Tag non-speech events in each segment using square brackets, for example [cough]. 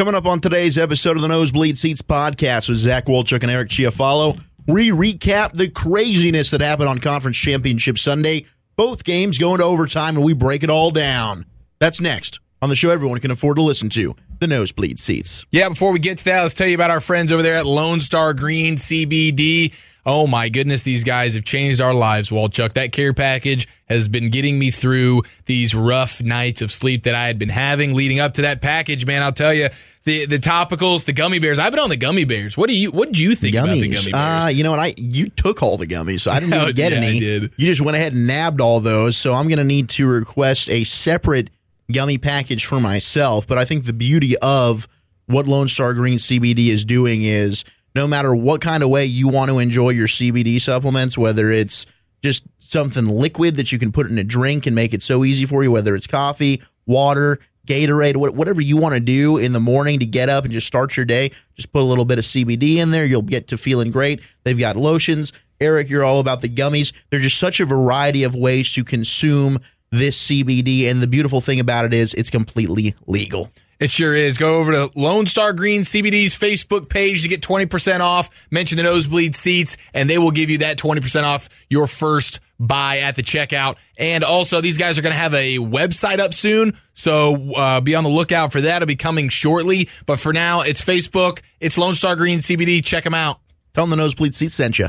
Coming up on today's episode of the Nosebleed Seats podcast with Zach Wolchuk and Eric Chiafalo, we recap the craziness that happened on Conference Championship Sunday. Both games going to overtime, and we break it all down. That's next on the show everyone can afford to listen to, the Nosebleed Seats. Yeah, before we get to that, let's tell you about our friends over there at Lone Star Green CBD. Oh my goodness, these guys have changed our lives, Wolchuk. That care package has been getting me through these rough nights of sleep that I had been having leading up to that package, man. I'll tell you, the the topicals, the gummy bears. I've been on the gummy bears. What do you what did you think gummies. about the gummy bears? Uh, you know what? I you took all the gummies, so I didn't [laughs] even get yeah, any. You just went ahead and nabbed all those. So I'm going to need to request a separate gummy package for myself. But I think the beauty of what Lone Star Green CBD is doing is no matter what kind of way you want to enjoy your CBD supplements, whether it's just something liquid that you can put in a drink and make it so easy for you, whether it's coffee, water, Gatorade, whatever you want to do in the morning to get up and just start your day, just put a little bit of CBD in there. You'll get to feeling great. They've got lotions. Eric, you're all about the gummies. There's just such a variety of ways to consume this CBD. And the beautiful thing about it is it's completely legal. It sure is. Go over to Lone Star Green CBD's Facebook page to get 20% off. Mention the nosebleed seats, and they will give you that 20% off your first buy at the checkout. And also, these guys are going to have a website up soon. So uh, be on the lookout for that. It'll be coming shortly. But for now, it's Facebook. It's Lone Star Green CBD. Check them out. Tell them the nosebleed seats sent you.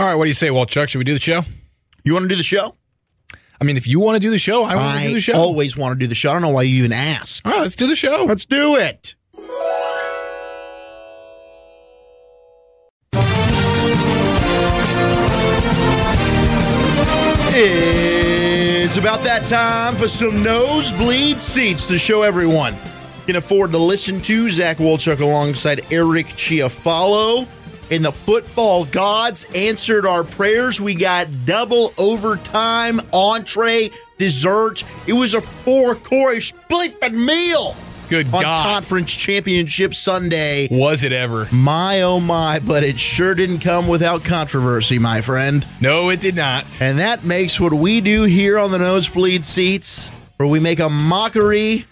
All right. What do you say, Wolchuk? Should we do the show? You want to do the show? I mean, if you want to do the show, I want to do the show. always want to do the show. I don't know why you even ask. All right, let's do the show. Let's do it. It's about that time for some nosebleed seats to show everyone can afford to listen to. Zach Wolchuk alongside Eric Chiafalo. And the football gods answered our prayers. We got double overtime, entree, dessert. It was a four course bleeping meal Good on God. Conference Championship Sunday. Was it ever? My oh my, but it sure didn't come without controversy, my friend. No, it did not. And that makes what we do here on the nosebleed seats, where we make a mockery,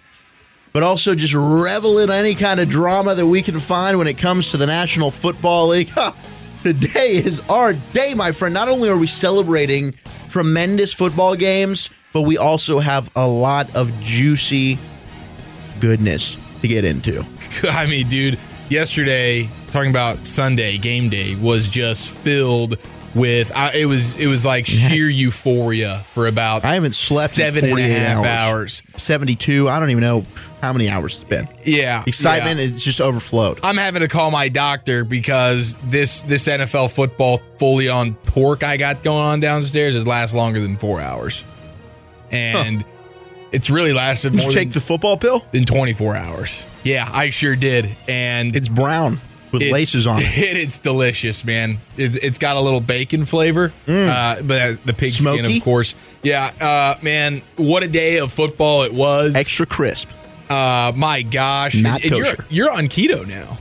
but also just revel in any kind of drama that we can find when it comes to the National Football League. Ha! Today is our day, my friend. Not only are we celebrating tremendous football games, but we also have a lot of juicy goodness to get into. [laughs] I mean, dude, yesterday talking about Sunday game day was just filled with. I, it was it was like sheer euphoria for about. I haven't slept seven in and a half hours. hours. 72. I don't even know how many hours it's been. Yeah, Excitement, yeah. it's just overflowed. I'm having to call my doctor because this this NFL football fully on pork I got going on downstairs has last longer than four hours, and it's really lasted Did you take the football pill? in 24 hours. Yeah, I sure did, and It's brown with It's- laces on it. [laughs] It's delicious, man. It, it's got a little bacon flavor, uh, but uh, the pig skin, Mm. Of course. Yeah, uh, man, what a day of football it was. Extra crisp. Uh, my gosh, Not And you're, kosher. you're on keto now.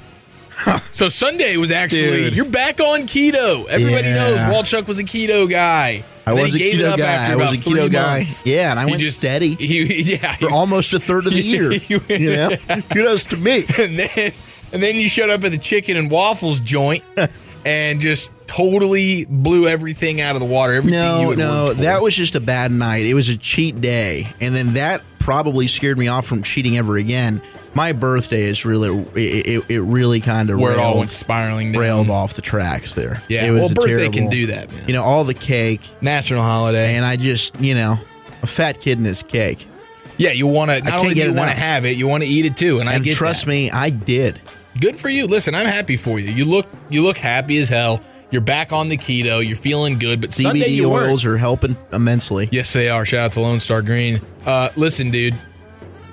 [laughs] So Sunday was actually Dude. you're back on keto. Everybody Yeah. knows Wolchuk was a keto guy. I was a he gave it keto guy. I was a keto guy. months. [laughs] Yeah, and I He went just- steady [laughs] He, yeah, for almost a third of the year. You- know, kudos to me. and then and then you showed up at the chicken and waffles joint and just totally blew everything out of the water. Everything you No, no, that was just a bad night. It was a cheat day, and then that probably scared me off from cheating ever again. My birthday is really it, it, it really kind of all railed, went spiraling down. railed off the tracks there. Yeah, it was well, a birthday terrible, can do that, man. You know, all the cake, National holiday. and I just you know a fat kid in his cake. yeah, you want to not can't only do you want to have it, you want to eat it too. And, I And get trust that. me, I did. good for you. Listen, I'm happy for you. You look you look happy as hell. You're back on the keto. You're feeling good. But Sunday CBD you weren't. oils are helping immensely. Yes, they are. Shout out to Lone Star Green. Uh, listen, dude.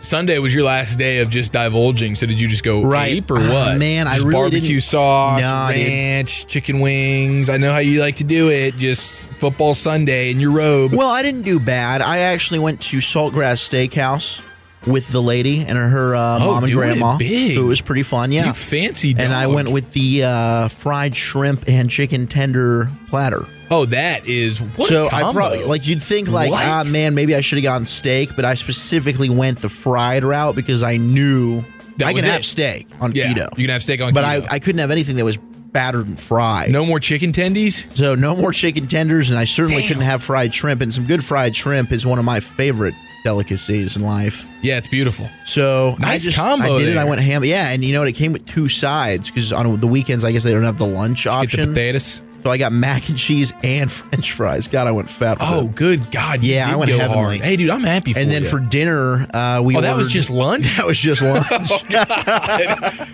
Sunday was your last day of just divulging. So did you just go Right. ape or Ah, what? man, I really barbecue didn't- sauce, Nah, dude. ranch, chicken wings. I know how you like to do it. Just football Sunday in your robe. Well, I didn't do bad. I actually went to Saltgrass Steakhouse with the lady and her uh, Oh, mom and it grandma. big. It was pretty fun. Yeah, You fancy dog. and I went with the uh, fried shrimp and chicken tender platter. Oh, that is what so a I combo. probably like you'd think like What? ah man maybe I should have gotten steak, but I specifically went the fried route because I knew That I can have steak on Yeah, keto, you can have steak on but keto. I, I couldn't have anything that was battered and fried. no more chicken tendies. So no more chicken tenders, and I certainly Damn. couldn't have fried shrimp. And some good fried shrimp is one of my favorite delicacies in life. Yeah, it's beautiful. So Nice I just combo I did it. I went ham. Yeah, and you know what? It came with two sides because on the weekends, I guess they don't have the lunch Get the option. potatoes. So I got mac and cheese and [laughs] French fries. God, I went fat. Oh, it. good God! Yeah, I went go heavenly. hard. Hey, dude, I'm happy for and then you. for dinner, uh, we oh, that was just lunch. [laughs] that was just [laughs] lunch.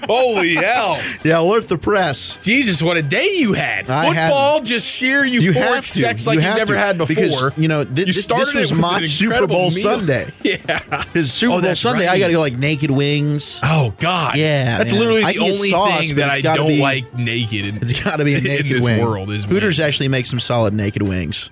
Holy hell! yeah, alert the press. Jesus, what a day you had! I had- Football, just sheer You euphoric have to. sex like you you've never to. had before. Because you know thi- You thi- this was my Super Bowl meal. Sunday. Yeah. His Super Oh, Bowl Sunday, I got to go like naked wings. Oh God! Yeah, that's man. literally the only sauce, thing that I don't be- like naked. It's got to be a naked in this wing. World. Is Hooters wings. actually makes some solid naked wings.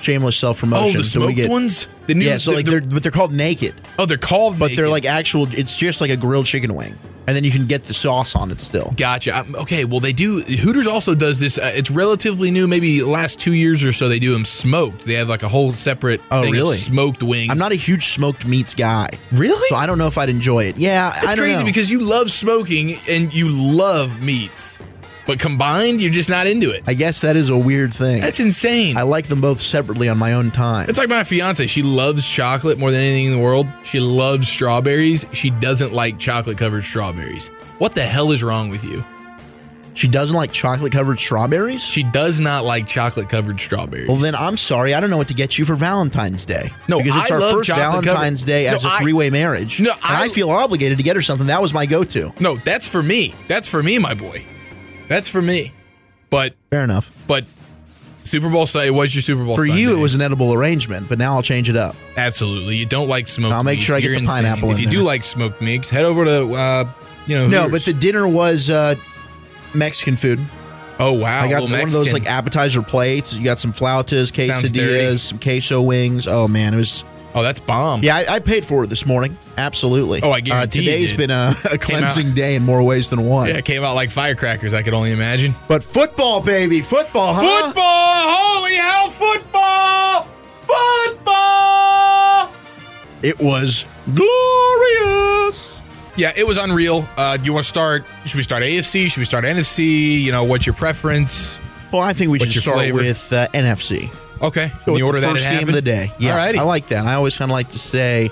Shameless self promotion. Oh, the so we smoked get, ones. The new. yeah, so the- like the- they're but they're called naked, oh, they're called, but they're like actual. It's just like a grilled chicken wing, and then you can get the sauce on it still. Gotcha. Um, Okay, well they do. Hooters also does this. Uh, it's relatively new, maybe last two years or so. They do them smoked. They have like a whole separate. Oh, really? smoked wings. I'm not a huge smoked meats guy, really. so I don't know if I'd enjoy it. Yeah, it's I don't crazy know. because you love smoking and you love meats, but combined, you're just not into it. I guess that is a weird thing. That's insane. I like them both separately on my own time. It's like my fiance. She loves chocolate more than anything in the world. She loves strawberries. She doesn't like chocolate covered strawberries. What the hell is wrong with you? She doesn't like chocolate covered strawberries. She does not like chocolate covered strawberries. Well, then I'm sorry. I don't know what to get you for Valentine's Day. No, because it's I our first Valentine's covered- Day No, as a I- three way marriage. No, and I- I feel obligated to get her something. That was my go to. no, that's for me. That's for me, my boy. That's for me. But Fair enough. but Super Bowl Sunday was your Super Bowl. For you, it was an edible arrangement, but now I'll change it up. absolutely. You don't like smoked. I'll make sure I get You're the insane. pineapple If in you do like smoked meats, head over to uh, you know. No, Hooters. but the dinner was uh, Mexican food. oh wow, I got one of those Mexican. like appetizer plates. You got some flautas, dirty. quesadillas, some queso wings. Oh man, it was. Oh, that's bomb. Yeah, I, I paid for it this morning. Absolutely. Oh, I uh, guarantee you Today's been a, a cleansing day in more ways than one. Yeah, it came out like firecrackers. I could only imagine. But football, baby, football, huh? Football! Holy hell, football! Football! It was glorious. Yeah, it was unreal. Uh, do you want to start? Should we start AFC? Should we start NFC? You know, what's your preference? Well, I think we What's should start flavor? with uh, NFC. Okay, with the order the that first it game of the day. Yeah, Alrighty. I like that. I always kind of like to say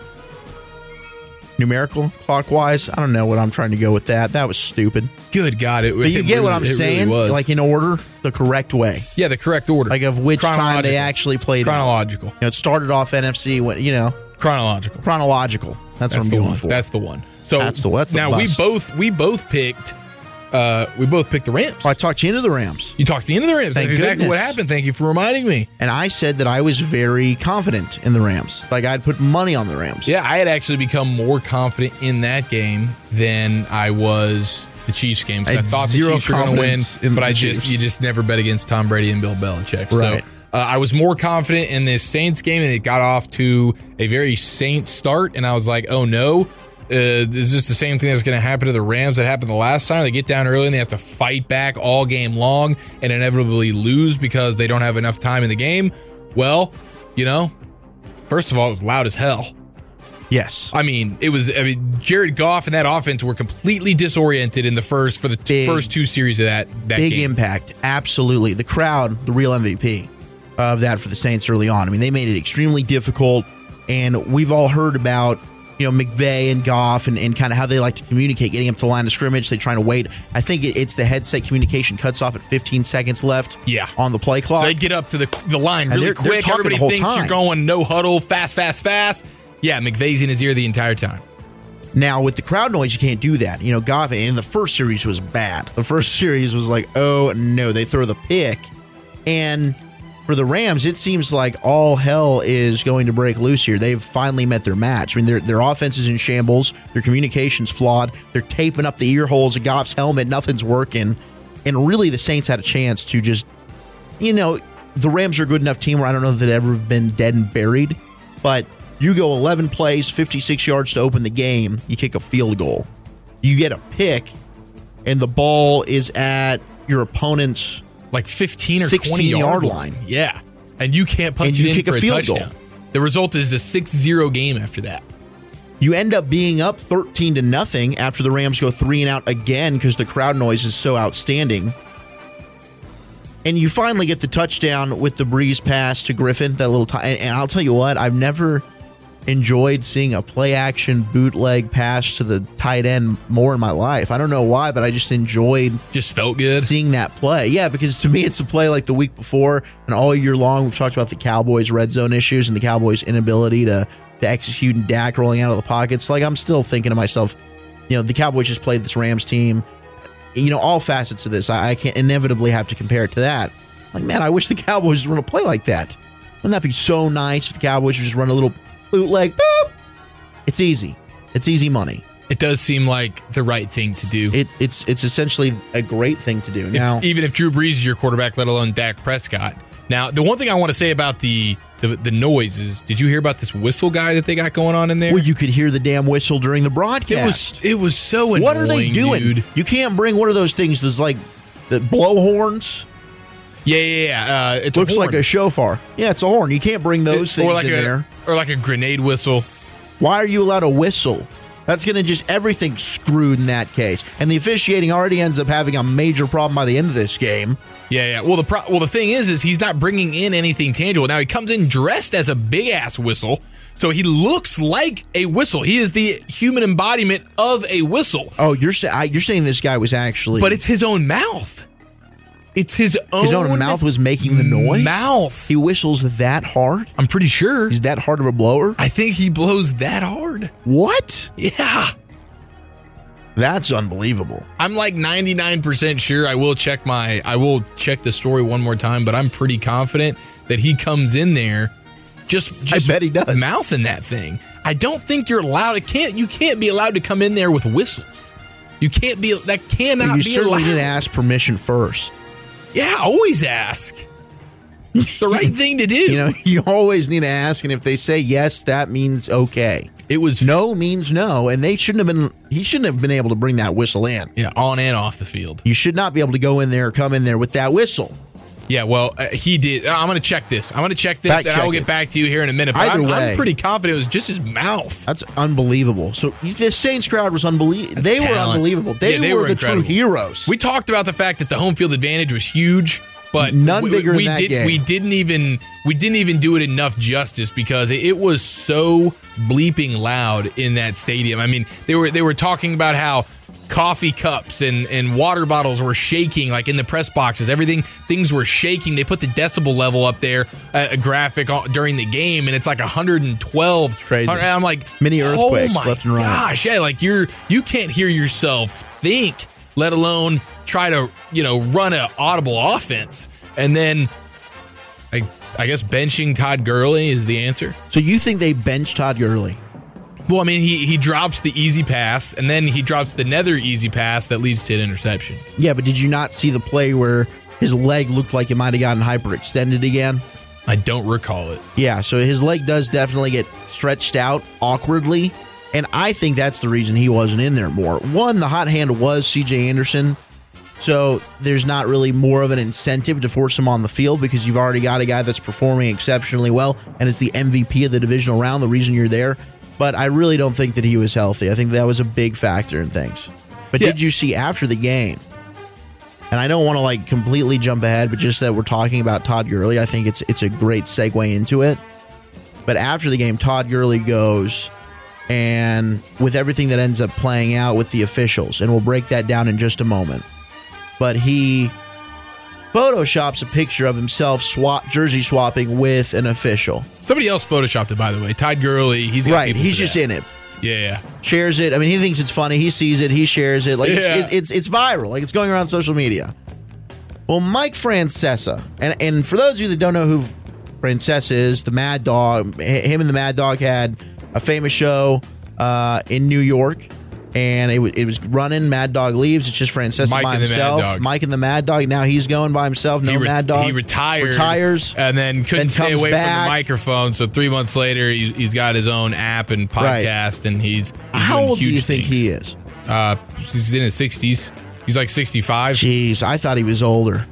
numerical, clockwise. I don't know what I'm trying to go with that. That was stupid. Good God, it. But you it get what I'm it really saying, was. like in order, the correct way, yeah, the correct order, like of which time they actually played. it. chronological, You know, it started off NFC. What you know, chronological. chronological. That's, That's what I'm the going one. for. That's the one. So That's the- that's the now we both we both picked. Uh, we both picked the Rams. I talked you into the Rams, You talked me into the Rams. Thank That's exactly what happened. Thank you for reminding me. and I said that I was very confident in the Rams. Like I'd put money on the Rams. Yeah, I had actually become more confident in that game than I was the Chiefs game. I I, thought the Chiefs were going to win, in but I just you just never bet against Tom Brady and Bill Belichick. Right. So uh, I was more confident in this Saints game, and it got off to a very Saints start, and I was like, oh no. Uh, is this the same thing that's going to happen to the Rams that happened the last time? They get down early and they have to fight back all game long and inevitably lose because they don't have enough time in the game. Well, you know, first of all, it was loud as hell. Yes. I mean, it was. I mean, Jared Goff and that offense were completely disoriented in the first for the Big- first two series of that that Big game. impact. Absolutely. The crowd, the real MVP of that for the Saints early on. I mean, they made it extremely difficult. And we've all heard about, you know, McVay and Goff and, and kind of how they like to communicate, getting up to the line of scrimmage. They trying to wait. I think it- it's the headset communication cuts off at 15 seconds left Yeah. on the play clock. They get up to the the line really they're- they're quick. talking Everybody the whole thinks time. you're going no huddle, fast, fast, fast. Yeah, McVay's in his ear the entire time. Now with the crowd noise, you can't do that. You know, Goff in the first series was bad. The first [laughs] series was like, oh no, they throw the pick, and for the Rams, it seems like all hell is going to break loose here. They've finally met their match. I mean, their their offense is in shambles. Their communications flawed. They're taping up the ear holes of Goff's helmet. Nothing's working, and really, the Saints had a chance to just, you know, the Rams are a good enough team where I don't know that they've ever been dead and buried, but you go 11 plays, 56 yards to open the game, you kick a field goal. You get a pick, and the ball is at your opponent's. Like 15 or 16 20 yard, line. line. Yeah, and you can't punch And it you in kick for a a, field goal. touchdown. The result is a 6-0 game after that. You end up being up 13 to nothing after the Rams go three and out again because the crowd noise is so outstanding. And you finally get the touchdown with the Brees pass to Griffin, that little time. And I'll tell you what, I've never enjoyed seeing a play action bootleg pass to the tight end more in my life. I don't know why, but I just enjoyed Just felt good. seeing that play. Yeah, because to me, it's a play like the week before and all year long. We've talked about the Cowboys' red zone issues and the Cowboys' inability to to execute and Dak rolling out of the pockets. Like I'm still thinking to myself, you know, the Cowboys just played this Rams team. You know, all facets of this, I, I can't inevitably have to compare it to that. Like, man, I wish the Cowboys would run a play like that. Wouldn't that be so nice if the Cowboys would just run a little bootleg? Boop. It's easy. It's easy money. It does seem like the right thing to do. It, it's it's essentially a great thing to do. Now, even if Drew Brees is your quarterback, let alone Dak Prescott. Now, the one thing I want to say about the the, the noise is, did you hear about this whistle guy that they got going on in there? Well, you could hear the damn whistle during the broadcast. it was it was so annoying. what are they doing? dude. You can't bring one of those things that's like the blow horns. Yeah, yeah, yeah. Uh, it's Looks a like a shofar. Yeah, it's a horn. You can't bring those things or like in a there. or like a grenade whistle. Why are you allowed to whistle? That's going to just everything screwed in that case. And the officiating already ends up having a major problem by the end of this game. Yeah, yeah. Well, the pro- well the thing is, is he's not bringing in anything tangible. Now he comes in dressed as a big ass whistle, so he looks like a whistle. He is the human embodiment of a whistle, Oh, you're sa- I- you're saying this guy was actually but it's his own mouth. It's his own. his own mouth was making the noise. Mouth. He whistles that hard. I'm pretty sure. He's that hard of a blower. I think he blows that hard. What? Yeah. That's unbelievable. I'm like 99% sure I will check my I will check the story one more time, but I'm pretty confident that he comes in there just, just bet he does. mouthing that thing. I don't think you're allowed it can't you can't be allowed to come in there with whistles. You can't be that cannot you be certainly allowed. did ask permission first. Yeah, always ask. It's the right [laughs] thing to do. You know, [laughs] you always need to ask, and if they say yes, that means okay. it was No means no, and they shouldn't have been. He shouldn't have been able to bring that whistle in. yeah, on and off the field. You should not be able to go in there, come in there with that whistle. Yeah, well, uh, he did. I'm going to check this. I'm going to check this, Fact and I will check get back to you here in a minute. But Either I'm, way. I'm pretty confident it was just his mouth. That's unbelievable. So the Saints crowd was unbelievable. They were talent. unbelievable. They, Yeah, they were, were the incredible. true heroes. We talked about the fact that the home field advantage was huge, but None we, bigger we than that did, game. We didn't even we didn't even do it enough justice because it, it was so bleeping loud in that stadium. I mean, they were they were talking about how coffee cups and, and water bottles were shaking like in the press boxes everything things were shaking they put the decibel level up there uh, a graphic all- during the game and it's like 112 it's crazy. i'm like Mini earthquakes oh left and right. gosh yeah like you're you can't hear yourself think let alone try to you know run an audible offense and then i i guess benching todd Gurley is the answer so you think they bench Todd Gurley? Well i mean he he drops the easy pass and then he drops the nether easy pass that leads to an interception Yeah, but did you not see the play where his leg looked like it might have gotten hyperextended again? i don't recall it Yeah, so his leg does definitely get stretched out awkwardly. And I think that's the reason he wasn't in there more. One, the hot hand was CJ Anderson. So there's not really more of an incentive to force him on the field because you've already got a guy that's performing exceptionally well and it's the MVP of the divisional round, the reason you're there. But I really don't think that he was healthy. I think that was a big factor in things. But Yeah. did you see after the game? And I don't want to like completely jump ahead, but just that we're talking about Todd Gurley, I think it's it's a great segue into it. But after the game, Todd Gurley goes and with everything that ends up playing out with the officials, and we'll break that down in just a moment. But he photoshops a picture of himself swap jersey swapping with an official. somebody else photoshopped it by the way todd Gurley he's got Right, he's just that. in it. yeah yeah Shares it. I mean, he thinks it's funny. He sees it. He shares it. Like it's, Yeah. it, it's it's viral. Like it's going around social media. Well, Mike Francesa, and and for those of you that don't know who Francesa is, the Mad Dog, him and the Mad Dog had a famous show uh, in New York, and it, wa- it was running. Mad Dog leaves. It's just Francesa Mike by and the Mad himself. Dog. Mike and the Mad Dog. Now he's going by himself. No he, re- Mad Dog. he retired, Retires. and then couldn't then stay comes away from back. the microphone. So three months later, he's, he's got his own app and Right. podcast, and he's, he's How doing old do huge you think things. he is? Uh, he's in his sixties. He's like sixty-five. Jeez, I thought he was older,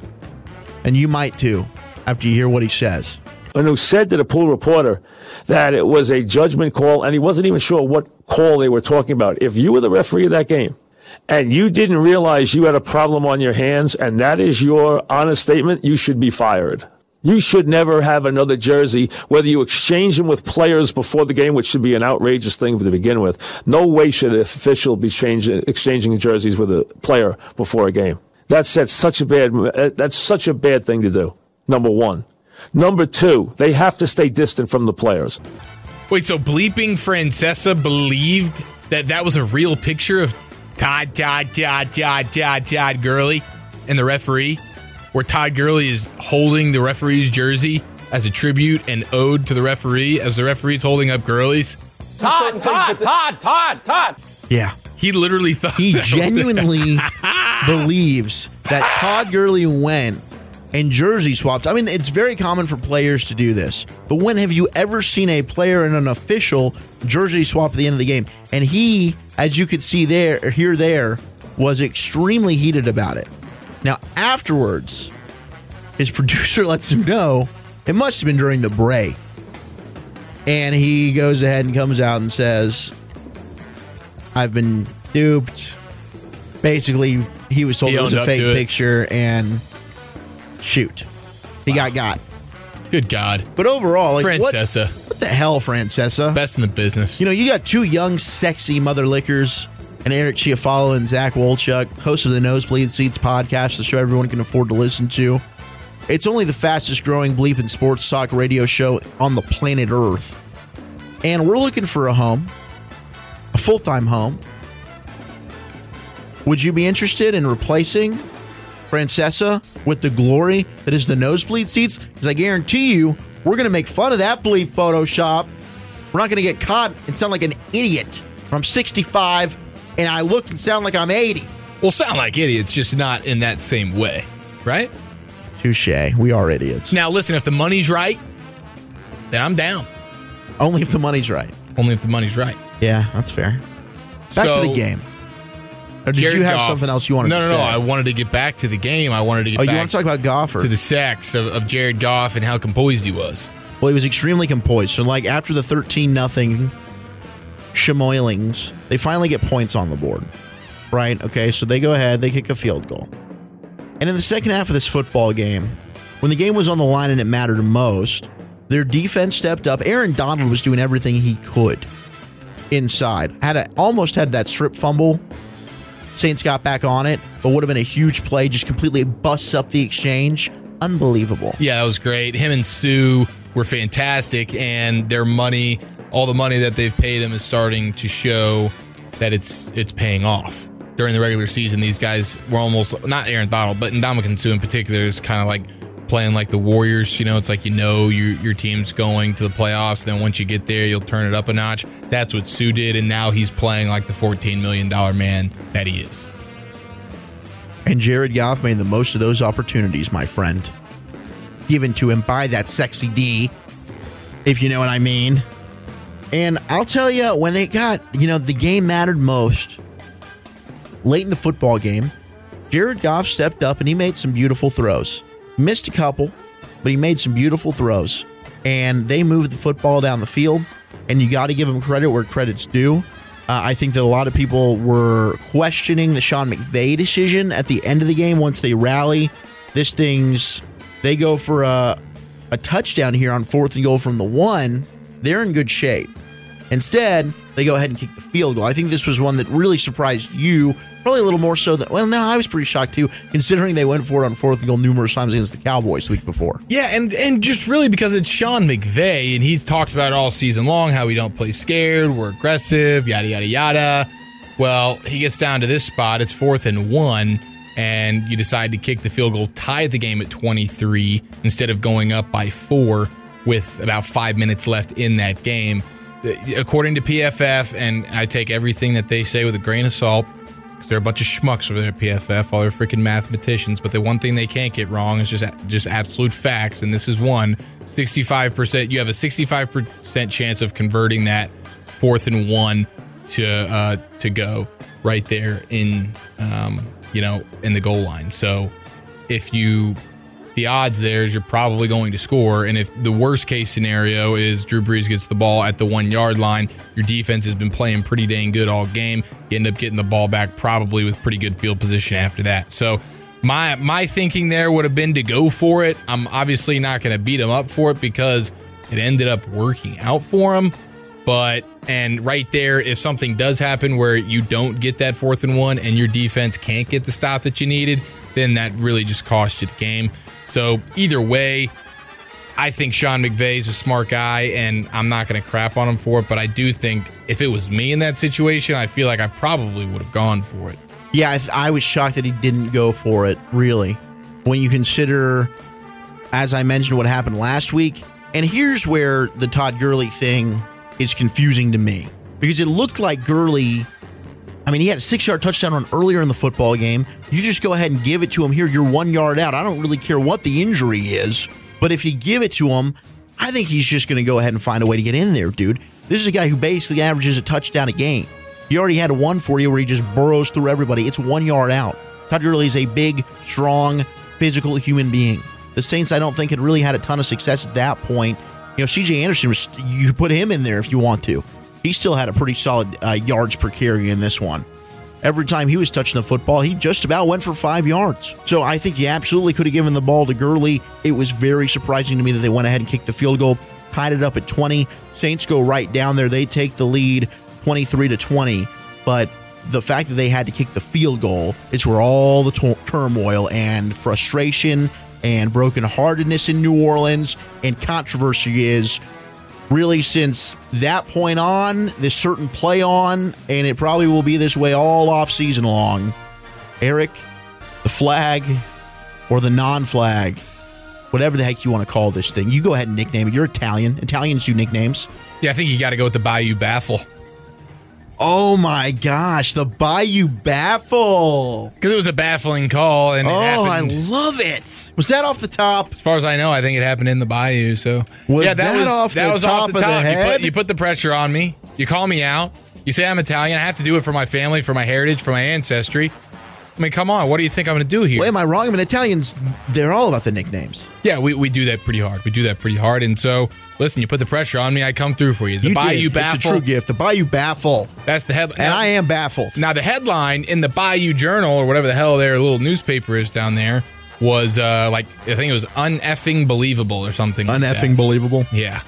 and you might too after you hear what he says. and who said to the pool reporter that it was a judgment call and he wasn't even sure what call they were talking about. If you were the referee of that game and you didn't realize you had a problem on your hands and that is your honest statement, you should be fired. You should never have another jersey, whether you exchange them with players before the game, which should be an outrageous thing to begin with. No way should an official be changing, exchanging jerseys with a player before a game. That's, that's such a bad, that's such a bad thing to do. Number one. Number two, they have to stay distant from the players. Wait, so bleeping Francesa believed that that was a real picture of Todd, Todd, Todd, Todd, Todd, Todd Gurley and the referee, where Todd Gurley is holding the referee's jersey as a tribute and ode to the referee as the referee's holding up Gurley's. Todd, Todd, Todd, Todd, Todd. Yeah. He literally thought He genuinely [laughs] believes that Todd Gurley went and jersey swaps. I mean, it's very common for players to do this. But when have you ever seen a player and an official jersey swap at the end of the game? And he, as you could see there, or hear there, was extremely heated about it. Now, afterwards, his [laughs] producer lets him know it must have been during the break. And he goes ahead and comes out and says, I've been duped. Basically, he was told He it was a fake picture and shoot. He got got. Good God. But overall, like what, Francesa, what the hell, Francesa? best in the business. You know, you got two young, sexy mother lickers, and Eric Chiafalo and Zach Wolchuk, host of the Nosebleed Seats podcast, the show everyone can afford to listen to. It's only the fastest growing bleep and sports talk radio show on the planet Earth. And we're looking for a home, a full time home. Would you be interested in replacing Francesa with the glory that is the nosebleed seats? Because I guarantee you, we're going to make fun of that bleep Photoshop. We're not going to get caught and sound like an idiot. I'm 65 and I look and sound like I'm 80. We'll sound like idiots, just not in that same way, right? Touche. We are idiots. Now, listen, if the money's right, then I'm down. Only if the money's right. Only if the money's right. Yeah, that's fair. Back So- to the game. Or did Jared you have Goff- something else you wanted no, to no, say? No, I wanted to get back to the game. I wanted to get oh, back you want to talk about Gofford? to the sex of, of Jared Goff and how composed he was. Well, he was extremely composed. So, like after the thirteen nothing Chamoilings, they finally get points on the board. Right? Okay, so they go ahead, they kick a field goal. And in the second half of this football game, when the game was on the line and it mattered most, their defense stepped up. Aaron Donald was doing everything he could inside. Had a, almost had that strip fumble. Saints got back on it, but would have been a huge play. Just completely busts up the exchange. Unbelievable. Yeah, that was great. Him and Suh were fantastic, and their money, all the money that they've paid him, is starting to show that it's it's paying off. During the regular season, these guys were almost not Aaron Donald, but Ndamukong Suh in particular is kind of like playing like the Warriors. You know, it's like you know your your team's going to the playoffs. Then once you get there, you'll turn it up a notch. That's what Suh did, and now he's playing like the fourteen million dollar man that he is. And Jared Goff made the most of those opportunities, my friend. Given to him by that sexy D, if you know what I mean. And I'll tell you, when it got, you know, the game mattered most, late in the football game, Jared Goff stepped up and he made some beautiful throws. Missed a couple, but he made some beautiful throws. And they moved the football down the field. And you got to give him credit where credit's due. Uh, I think that a lot of people were questioning the Sean McVay decision at the end of the game once they rally. This thing's, they go for a, a touchdown here on fourth and goal from the one. They're in good shape. Instead, they go ahead and kick the field goal. I think this was one that really surprised you, probably a little more so than, well, no, I was pretty shocked too, considering they went for it on fourth and goal numerous times against the Cowboys the week before. Yeah, and and just really because it's Sean McVay, and he's talks about all season long how we don't play scared, we're aggressive, yada yada yada. Well, he gets down to this spot. It's fourth and one, and you decide to kick the field goal, tie the game at twenty three instead of going up by four with about five minutes left in that game. According to PFF, and I take everything that they say with a grain of salt because they're a bunch of schmucks over there at PFF, all they're freaking mathematicians. But the one thing they can't get wrong is just just absolute facts, and this is one. Sixty-five percent. You have a sixty-five percent chance of converting that fourth and one to uh, to go right there in um, you know in the goal line. So if you the odds there is you're probably going to score. And if the worst case scenario is Drew Brees gets the ball at the one yard line, your defense has been playing pretty dang good all game. You end up getting the ball back probably with pretty good field position after that. So my my thinking there would have been to go for it. I'm obviously not going to beat him up for it because it ended up working out for him. But and right there, if something does happen where you don't get that fourth and one and your defense can't get the stop that you needed, then that really just cost you the game. So either way, I think Sean McVay is a smart guy, and I'm not going to crap on him for it. But I do think if it was me in that situation, I feel like I probably would have gone for it. Yeah, I, th- I was shocked that he didn't go for it, really. When you consider, as I mentioned, what happened last week. And here's where the Todd Gurley thing is confusing to me. Because it looked like Gurley, I mean, he had a six yard touchdown run earlier in the football game. You just go ahead and give it to him here. You're one yard out. I don't really care what the injury is. But if you give it to him, I think he's just going to go ahead and find a way to get in there, dude. This is a guy who basically averages a touchdown a game. He already had one for you where he just burrows through everybody. It's one yard out. Todd Gurley is a big, strong, physical human being. The Saints, I don't think, had really had a ton of success at that point. You know, CJ Anderson, was, you put him in there if you want to. He still had a pretty solid uh, yards per carry in this one. Every time he was touching the football, he just about went for five yards. So I think he absolutely could have given the ball to Gurley. It was very surprising to me that they went ahead and kicked the field goal, tied it up at 20. Saints go right down there. They take the lead 23 to 20. But the fact that they had to kick the field goal is where all the turmoil and frustration and brokenheartedness in New Orleans and controversy is really since that point on, this certain play on, and it probably will be this way all off season long. Eric, the flag or the non flag, whatever the heck you want to call this thing, you go ahead and nickname it. You're Italian. Italians do nicknames. Yeah, I think you got to go with the Bayou Baffle. Oh my gosh, the Bayou Baffle. Because it was a baffling call. and Oh, I happened, love it. Was that off the top? As far as I know, I think it happened in the Bayou. So Was yeah, that off the top of the You, head? put, you put the pressure on me. You call me out. You say I'm Italian. I have to do it for my family, for my heritage, for my ancestry. I mean, come on. What do you think I'm going to do here? Well, am I wrong? I mean, Italians, they're all about the nicknames. Yeah, we, we do that pretty hard. We do that pretty hard. And so, listen, you put the pressure on me, I come through for you. The You Bayou did. Baffle. It's a true gift. The Bayou Baffle. That's the headline. And I am baffled. Now, the headline in the Bayou Journal or whatever the hell their little newspaper is down there was uh, like, I think it was uneffing believable or something. like. Uneffing believable. Yeah.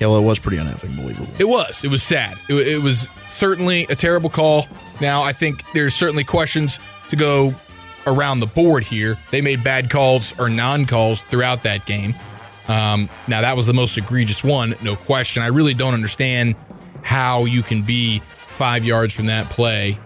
Yeah, well, it was pretty uneffing believable. It was. It was sad. It, it was certainly a terrible call. Now, I think there's certainly questions to go around the board here. They made bad calls or non calls throughout that game. Um, now, that was the most egregious one, no question. I really don't understand how you can be five yards from that play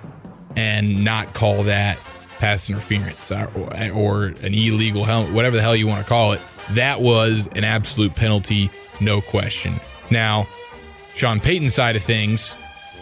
and not call that pass interference or, or an illegal helmet, whatever the hell you want to call it. That was an absolute penalty, no question. Now, Sean Payton's side of things,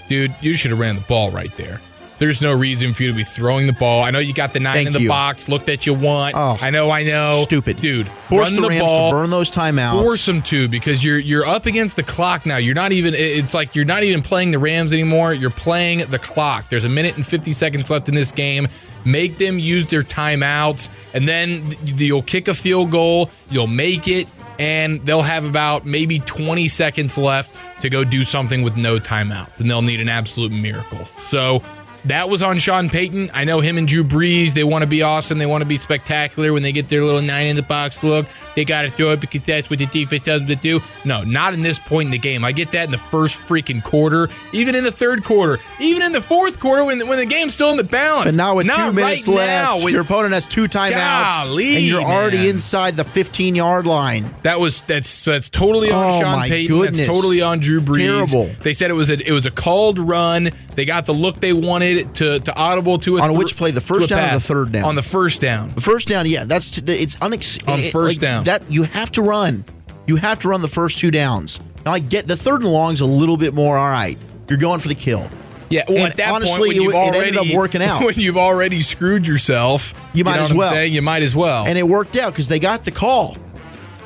dude, you should have ran the ball right there. There's no reason for you to be throwing the ball. I know you got the nine Thank in the you. box. Look that you want. Oh, I know, I know. Stupid. dude. Force run the the, Rams ball. to burn those timeouts. Force them to because you're you're up against the clock now. You're not even. It's like you're not even playing the Rams anymore. You're playing the clock. There's a minute and 50 seconds left in this game. Make them use their timeouts, and then you'll kick a field goal. You'll make it, and they'll have about maybe 20 seconds left to go do something with no timeouts, and they'll need an absolute miracle. So that was on Sean Payton. I know him and Drew Brees. They want to be awesome. They want to be spectacular when they get their little nine in the box look. They got to throw it because that's what the defense tells them to do. No, not in this point in the game. I get that in the first freaking quarter, even in the third quarter, even in the fourth quarter when, when the game's still in the balance. But now with Not two minutes right left, now when- your opponent has two timeouts, Golly, and you're already man. inside the 15 yard line. That was that's that's totally on Oh, Sean Payton. goodness. That's totally on Drew Brees. Terrible. They said it was a it was a called run. They got the look they wanted to to audible to a On which play, the first down or the third down? On the first down. The first down, yeah, that's it's On it- first like, down. That you have to run. You have to run the first two downs. Now I get the third and long's a little bit more. All right, you're going for the kill. Yeah, well, And at that honestly, point, it it ended up working [laughs] out. when you've already screwed yourself, You might know as well. saying? You might as well. and it worked out because they got the call,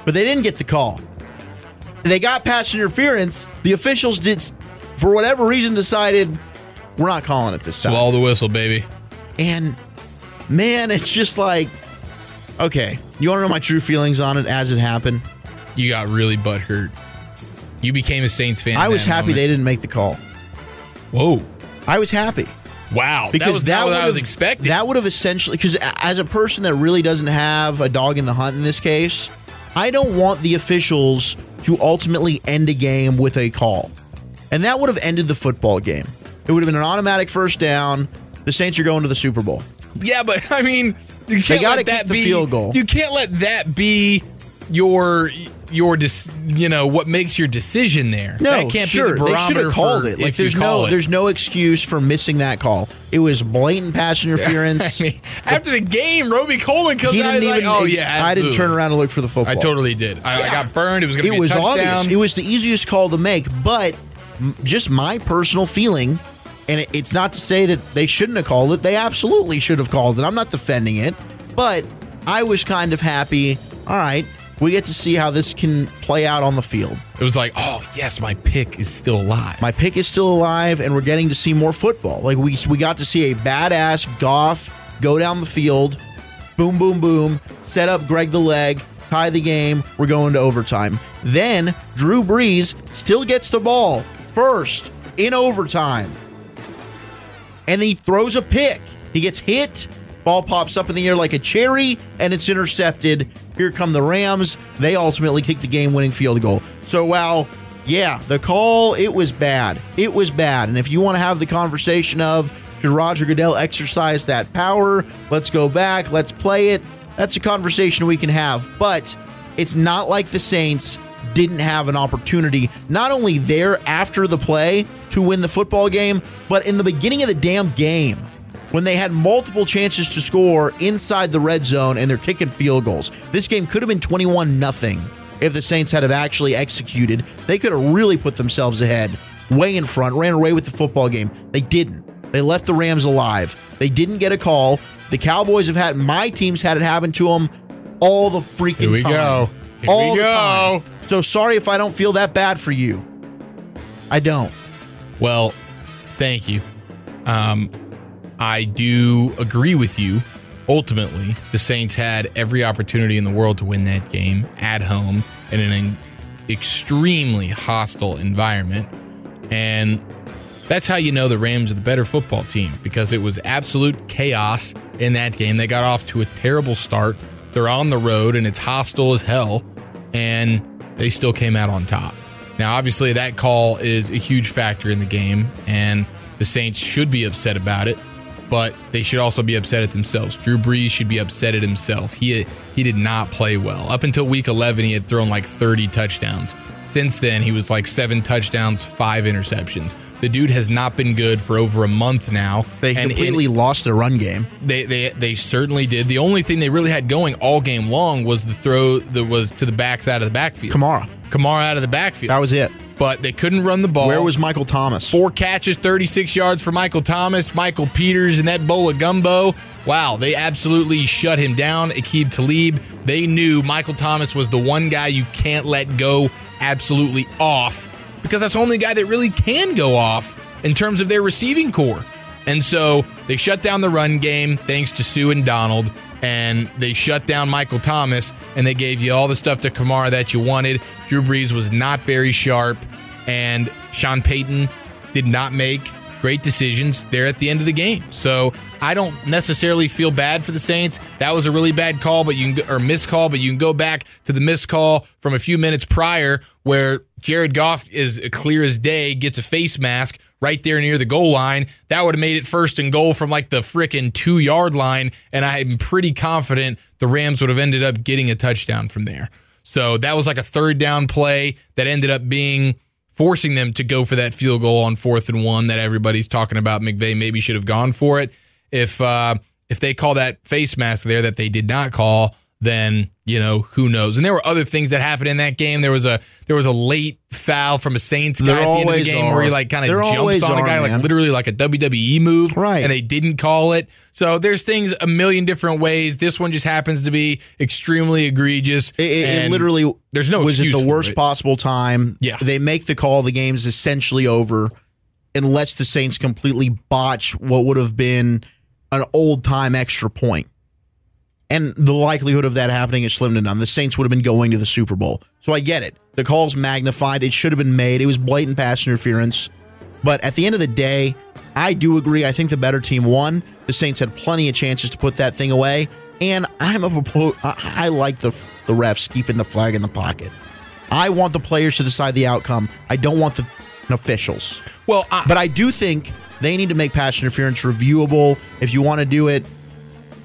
but they didn't get the call. They got pass interference. The officials did, for whatever reason, decided we're not calling it this time. Swallow the whistle, baby. And man, it's just like Okay, you want to know my true feelings on it as it happened? You got really butthurt. You became a Saints fan. I was happy moment. they didn't make the call. Whoa! I was happy Wow, because that was that not what I was expecting. That would have essentially because as a person that really doesn't have a dog in the hunt in this case, I don't want the officials to ultimately end a game with a call, and that would have ended the football game. It would have been an automatic first down. The Saints are going to the Super Bowl. yeah, but I mean, you can't gotta let that the be field goal. You can't let that be your your dis, you know what makes your decision there. No, that can't sure. be the they should have called it. Like there's no it. there's no excuse for missing that call. It was blatant pass interference. [laughs] I mean, after the game, Robey-Coleman comes he out. didn't even. like, oh yeah, absolutely. I didn't turn around and look for the football. I totally did. I, I got burned. It was going to It be was a touchdown. obvious. It was the easiest call to make, but m- just my personal feeling, and it, it's not to say that they shouldn't have called it. They absolutely should have called it. I'm not defending it, but I was kind of happy. All right, we get to see how this can play out on the field. It was like, oh yes, my pick is still alive. My pick is still alive, and we're getting to see more football. Like we we got to see a badass Goff go down the field, boom, boom, boom, set up Greg the leg, tie the game. We're going to overtime. Then Drew Brees still gets the ball first in overtime, and then he throws a pick. He gets hit. Ball pops up in the air like a cherry, and it's intercepted. Here come the Rams. They ultimately kick the game-winning field goal. So while yeah, the call it was bad. It was bad. And if you want to have the conversation of should Roger Goodell exercise that power, let's go back, let's play it. That's a conversation we can have. But it's not like the Saints didn't have an opportunity, not only there after the play to win the football game, but in the beginning of the damn game when they had multiple chances to score inside the red zone and they're kicking field goals. This game could have been 21 nothing if the Saints had have actually executed. They could have really put themselves ahead, way in front, ran away with the football game. They didn't. They left the Rams alive. They didn't get a call. The Cowboys have had my team's had it happen to them all the freaking Here we time. go. Here all we go. time. So sorry if I don't feel that bad for you. I don't. Well, thank you. Um, I do agree with you. Ultimately, the Saints had every opportunity in the world to win that game at home in an extremely hostile environment. And that's how you know the Rams are the better football team because it was absolute chaos in that game. They got off to a terrible start. They're on the road and it's hostile as hell, and they still came out on top. Now, obviously, that call is a huge factor in the game, and the Saints should be upset about it, but they should also be upset at themselves. Drew Brees should be upset at himself. He he did not play well. Up until week 11, he had thrown like 30 touchdowns. Since then, he was like seven touchdowns, five interceptions. The dude has not been good for over a month now. They and in- completely lost their run game. they, they they certainly did. The only thing they really had going all game long was the throw that was to the backside of the backfield. Kamara. Kamara out of the backfield. That was it. but they couldn't run the ball. Where was Michael Thomas? four catches, 36 yards for Michael Thomas, Michael Peters, and that bowl of gumbo? Wow, they absolutely shut him down. Aqib Talib, they knew Michael Thomas was the one guy you can't let go absolutely off because that's the only guy that really can go off in terms of their receiving corps. And so they shut down the run game thanks to Suh and Donald, and they shut down Michael Thomas, and they gave you all the stuff to Kamara that you wanted. Drew Brees was not very sharp, and Sean Payton did not make great decisions there at the end of the game. So I don't necessarily feel bad for the Saints. That was a really bad call, but you can or missed call, but you can go back to the missed call from a few minutes prior where Jared Goff is clear as day, gets a face mask right there near the goal line. That would have made it first and goal from like the frickin' two yard line, and I'm pretty confident the Rams would have ended up getting a touchdown from there. So that was like a third down play that ended up being forcing them to go for that field goal on fourth and one that everybody's talking about. McVay maybe should have gone for it. If uh, if they call that face mask there that they did not call, then you know who knows. And there were other things that happened in that game. There was a there was a late foul from a Saints guy There at the end of the game are. where he like kind of jumps on a guy like literally like a WWE move, Right. And they didn't call it. So there's things a million different ways. This one just happens to be extremely egregious. It, it- it literally there's no was at excuse the worst it. possible time. Yeah. they make the call. The game's essentially over, unless the Saints completely botch what would have been an old time extra point. And the likelihood of that happening is slim to none. The Saints would have been going to the Super Bowl. So I get it. The call's magnified. It should have been made. It was blatant pass interference. But at the end of the day, I do agree. I think the better team won. The Saints had plenty of chances to put that thing away. And I'm a I like the the refs keeping the flag in the pocket. I want the players to decide the outcome. I don't want the officials. Well, I, But I do think they need to make pass interference reviewable. If you want to do it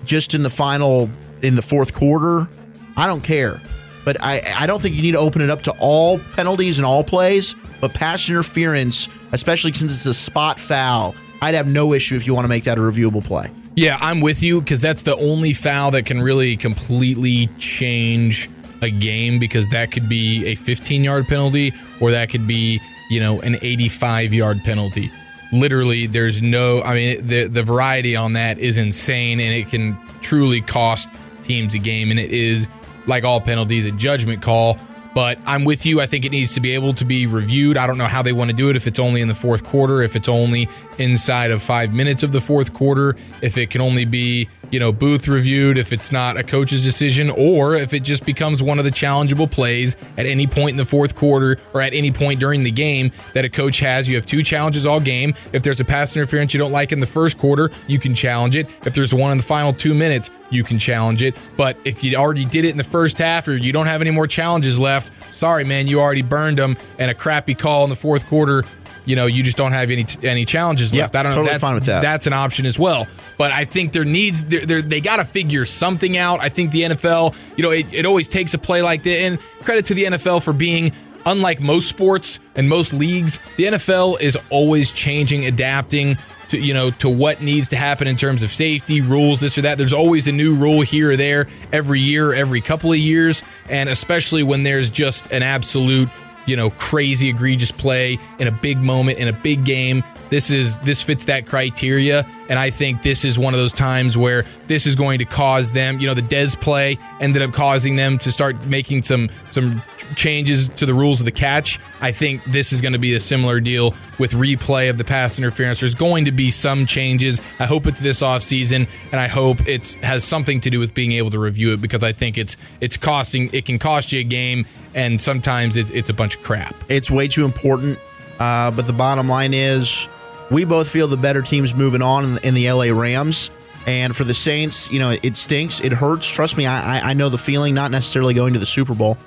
just in the final in the fourth quarter, I don't care. But I, I don't think you need to open it up to all penalties and all plays. But pass interference, especially since it's a spot foul, I'd have no issue if you want to make that a reviewable play. Yeah, I'm with you because that's the only foul that can really completely change a game because that could be a 15 yard penalty or that could be, you know, an 85 yard penalty. Literally, there's no, I mean, the, the variety on that is insane and it can truly cost teams a game. And it is, like all penalties, a judgment call. But I'm with you. I think it needs to be able to be reviewed. I don't know how they want to do it. If it's only in the fourth quarter, if it's only inside of five minutes of the fourth quarter, if it can only be, you know, booth reviewed, if it's not a coach's decision, or if it just becomes one of the challengeable plays at any point in the fourth quarter or at any point during the game that a coach has. You have two challenges all game. If there's a pass interference you don't like in the first quarter, you can challenge it. If there's one in the final two minutes, you can challenge it. But if you already did it in the first half or you don't have any more challenges left, sorry, man, you already burned them. And a crappy call in the fourth quarter, you know, you just don't have any any challenges Yeah, left. I don't know. totally That's, fine with that. That's an option as well. But I think there needs they're, they're, they got to figure something out. I think the NFL, you know, it, it always takes a play like that. And credit to the NFL for being unlike most sports and most leagues. The NFL is always changing, adapting to you know to what needs to happen in terms of safety rules this or that there's always a new rule here or there every year every couple of years and especially when there's just an absolute you know crazy egregious play in a big moment in a big game. This is this fits that criteria. And i think this is one of those times where this is going to cause them you know the Dez play ended up causing them to start making some some changes to the rules of the catch. I think this is going to be a similar deal with replay of the pass interference. There's going to be some changes. I hope it's this offseason and i hope it's has something to do with being able to review it because i think it's it's costing it can cost you a game and sometimes it's, it's a bunch crap It's way too important. Uh, but the bottom line is, we both feel the better team's moving on in, in the LA Rams. And for the Saints, you know, it stinks. It hurts. Trust me, I- I know the feeling, not necessarily going to the Super Bowl,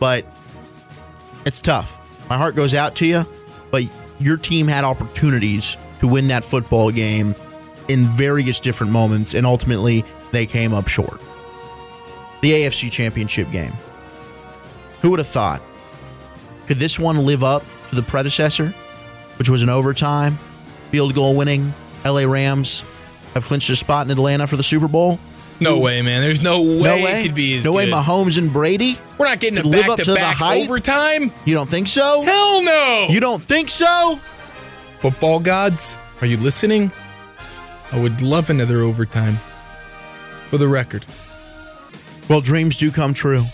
but it's tough. My heart goes out to you, but your team had opportunities to win that football game in various different moments, and ultimately they came up short. The AFC Championship game. Who would have thought? Could this one live up to the predecessor, which was an overtime, field goal winning LA Rams have clinched a spot in Atlanta for the Super Bowl? no way man there's no way, no way. it could be as no way. Mahomes and Brady? we're not getting a live back up to the hype? overtime You don't think so? hell no You don't think so? football gods are you listening i would love another overtime for the record Well, dreams do come true.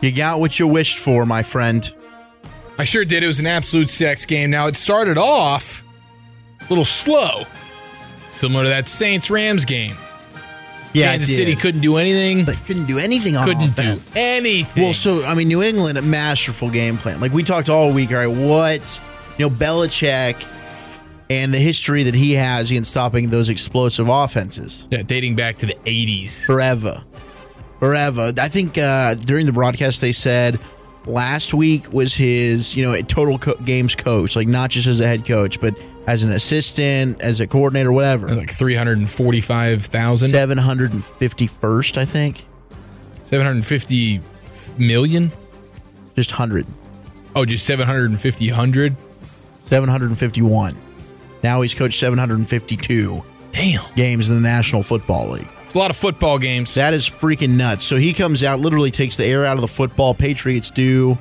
You got what you wished for, my friend. I sure did. It was an absolute sex game. Now, it started off a little slow, similar to that Saints Rams game. Yeah, Kansas it City couldn't do anything. But couldn't do anything on couldn't do anything. Well, so I mean, New England a masterful game plan. Like we talked all week. All right, what you know, Belichick and the history that he has in stopping those explosive offenses yeah, dating back to the 80s. forever, forever. I think uh, during the broadcast they said last week was his you know total co- games coach, like not just as a head coach, but as an assistant, as a coordinator, whatever. Like 345,000, Seven hundred and fifty-first, I think, 750 million. just hundred. Oh, just 750, 100. 751. Now he's coached 752 Damn. games in the National Football League. It's a lot of football games. That is freaking nuts. So he comes out, literally takes the air out of the football. Patriots do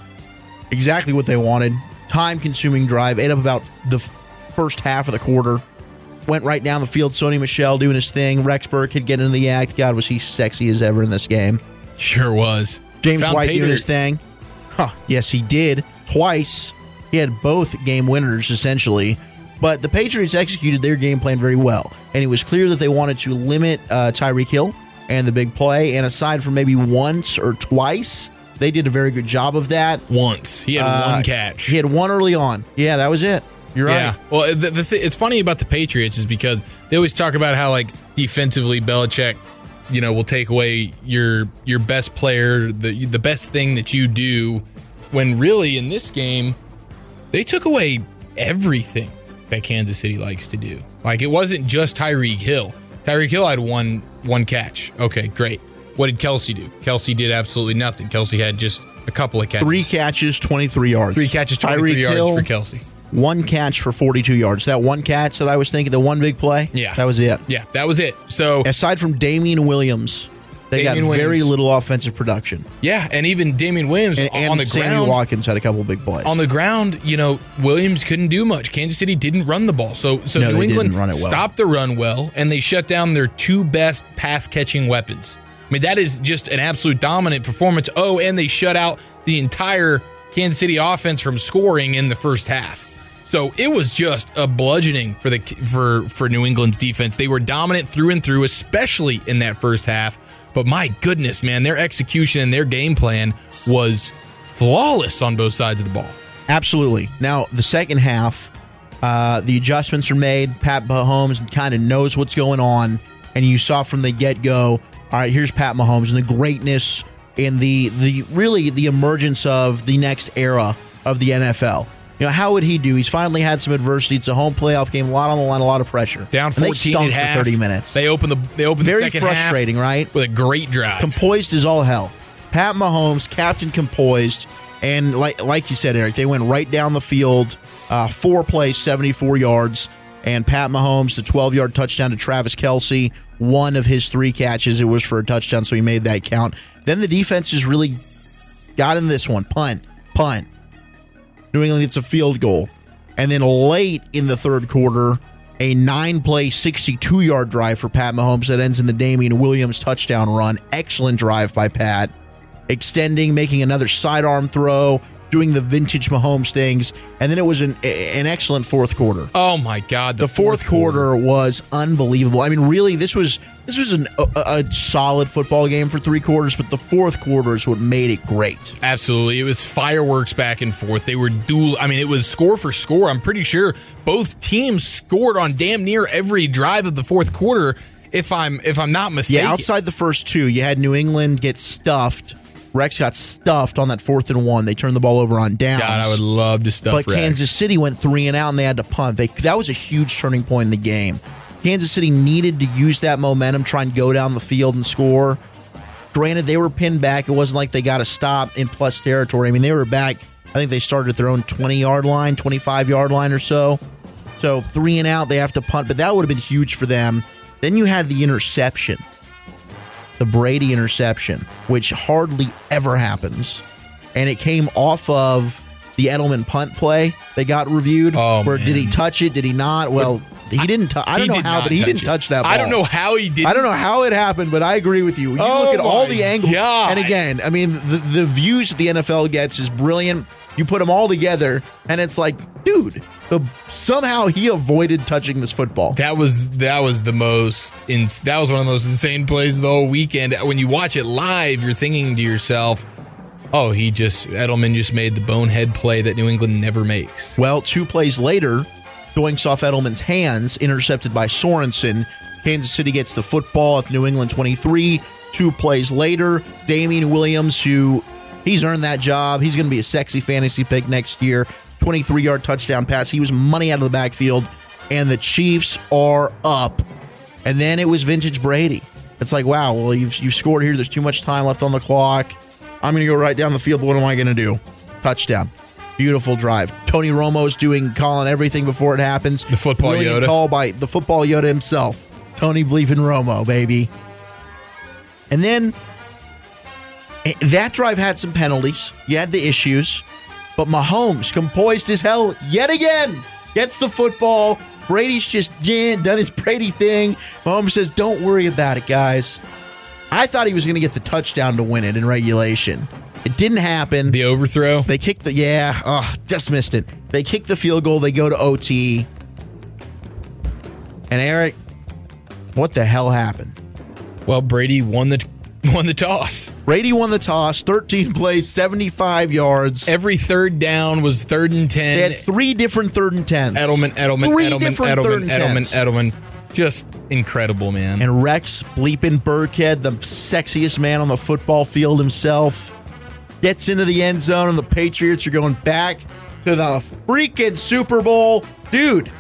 exactly what they wanted. Time consuming drive, ate up about the first half of the quarter. Went right down the field. Sony Michel doing his thing. Rex Burkhead get into the act. God, was he sexy as ever in this game. sure was. James Found White Pater- doing his thing. Huh. Yes, he did. Twice. He had both game winners, essentially. But the Patriots executed their game plan very well. And it was clear that they wanted to limit uh, Tyreek Hill and the big play. And aside from maybe once or twice, they did a very good job of that. Once he had Uh, one catch. He had one early on. Yeah, that was it. You're right. Yeah. Well, the, the th- it's funny about the Patriots is because they always talk about how like defensively Belichick, you know, will take away your your best player, the the best thing that you do. When really in this game, they took away everything that Kansas City likes to do. Like it wasn't just Tyreek Hill. Tyreek Hill had one one catch. Okay, great. What did Kelce do? Kelce did absolutely nothing. Kelce had just a couple of catches. Three catches, 23 yards. Three catches, 23 Tyreek yards Hill, for Kelce. One catch for 42 yards. That one catch that I was thinking, the one big play, Yeah. that was it. Yeah, that was it. So Aside from Damien Williams, they Damien got very little offensive production. Yeah, and even Damien Williams And, and on the Sammy ground. Watkins had a couple big plays. On the ground, you know, Williams couldn't do much. Kansas City didn't run the ball, so so No, New England well. stopped the run well, and they shut down their two best pass catching weapons. I mean, that is just an absolute dominant performance. Oh, and they shut out the entire Kansas City offense from scoring in the first half. So it was just a bludgeoning for the for for New England's defense. They were dominant through and through, especially in that first half. But my goodness, man, their execution and their game plan was flawless on both sides of the ball. Absolutely. Now, the second half, uh, the adjustments are made. Pat Mahomes kind of knows what's going on, and you saw from the get go. All right, here's Pat Mahomes and the greatness and the the really the emergence of the next era of the NFL. You know, how would he do? He's finally had some adversity. It's a home playoff game, a lot on the line, a lot of pressure. Down And they fourteen stunk for half. thirty minutes. They open the they opened Very the second half frustrating, right? with a great drive. composed is all hell. Pat Mahomes, captain composed, and like like you said, Eric, they went right down the field, uh, four plays, seventy four yards, and Pat Mahomes, the twelve yard touchdown to Travis Kelce, one of his three catches, it was for a touchdown, so he made that count. Then the defense just really got in this one, punt, punt. New England gets a field goal, and then late in the third quarter. A nine play, 62 yard drive for Pat Mahomes that ends in the Damien Williams touchdown run. Excellent drive by Pat extending, making another sidearm throw, doing the vintage Mahomes things, and then it was an an excellent fourth quarter. oh my god, The fourth quarter was unbelievable. I mean, really, this was this was an, a, a solid football game for three quarters, but the fourth quarter is what made it great. Absolutely. It was fireworks back and forth. They were dual I mean, it was score for score. I'm pretty sure both teams scored on damn near every drive of the fourth quarter if I'm if I'm not mistaken. Yeah, outside the first two, you had New England get stuffed. Rex got stuffed on that fourth and one. They turned the ball over on downs. God, I would love to stuff But Rex. Kansas City went three and out, and they had to punt. They, that was a huge turning point in the game. Kansas City needed to use that momentum, try and go down the field and score. Granted, they were pinned back. It wasn't like they got a stop in plus territory. I mean, they were back. I think they started at their own 20 yard line, 25 yard line or so. So three and out, they have to punt, but that would have been huge for them. Then you had the interception, the Brady interception, which hardly ever happens. And it came off of the Edelman punt play they got reviewed. Oh, where did he touch it? Did he not? Well, he didn't. tou- I don't know how, but he didn't touch that. Ball. I don't know how he did I don't know how it happened, but I agree with you. You Oh look at all my the angles, God. and again, I mean, the, the views that the NFL gets is brilliant. You put them all together, and it's like, dude, the, somehow he avoided touching this football. That was that was the most in, that was one of the most insane plays of the whole weekend. When you watch it live, you're thinking to yourself, "Oh, he just Edelman just made the bonehead play that New England never makes." Well, two plays later, doinks off Edelman's hands, intercepted by Sorensen. Kansas City gets the football at New England 23. Two plays later, Damien Williams, who he's earned that job. He's going to be a sexy fantasy pick next year. 23 yard touchdown pass. He was money out of the backfield, and the Chiefs are up. And then it was vintage Brady. It's like, wow, well, you've, you've scored here. There's too much time left on the clock. I'm going to go right down the field. What am I going to do? Touchdown. Beautiful drive. Tony Romo's doing calling everything before it happens. The football Brilliant Yoda. call by the football Yoda himself, Tony Bleeping Romo, baby. And then eh, that drive had some penalties. You had the issues, but Mahomes composed as hell yet again. Gets the football. Brady's just yeah, done his Brady thing. Mahomes says, "Don't worry about it, guys." I thought he was going to get the touchdown to win it in regulation. It didn't happen. The overthrow. They kick the yeah, oh, just missed it. They kick the field goal. They go to OT. And Eric, what the hell happened? Well, Brady won the [laughs] won the toss. Brady won the toss, 13 plays, 75 yards. Every third down was third and ten. They had three different third and tens. Edelman, Edelman, Three Edelman, different Edelman, third and Edelman, tens. Edelman. Just incredible, man. And Rex bleeping Burkhead, the sexiest man on the football field himself, gets into the end zone, and the Patriots are going back to the freaking Super Bowl. Dude,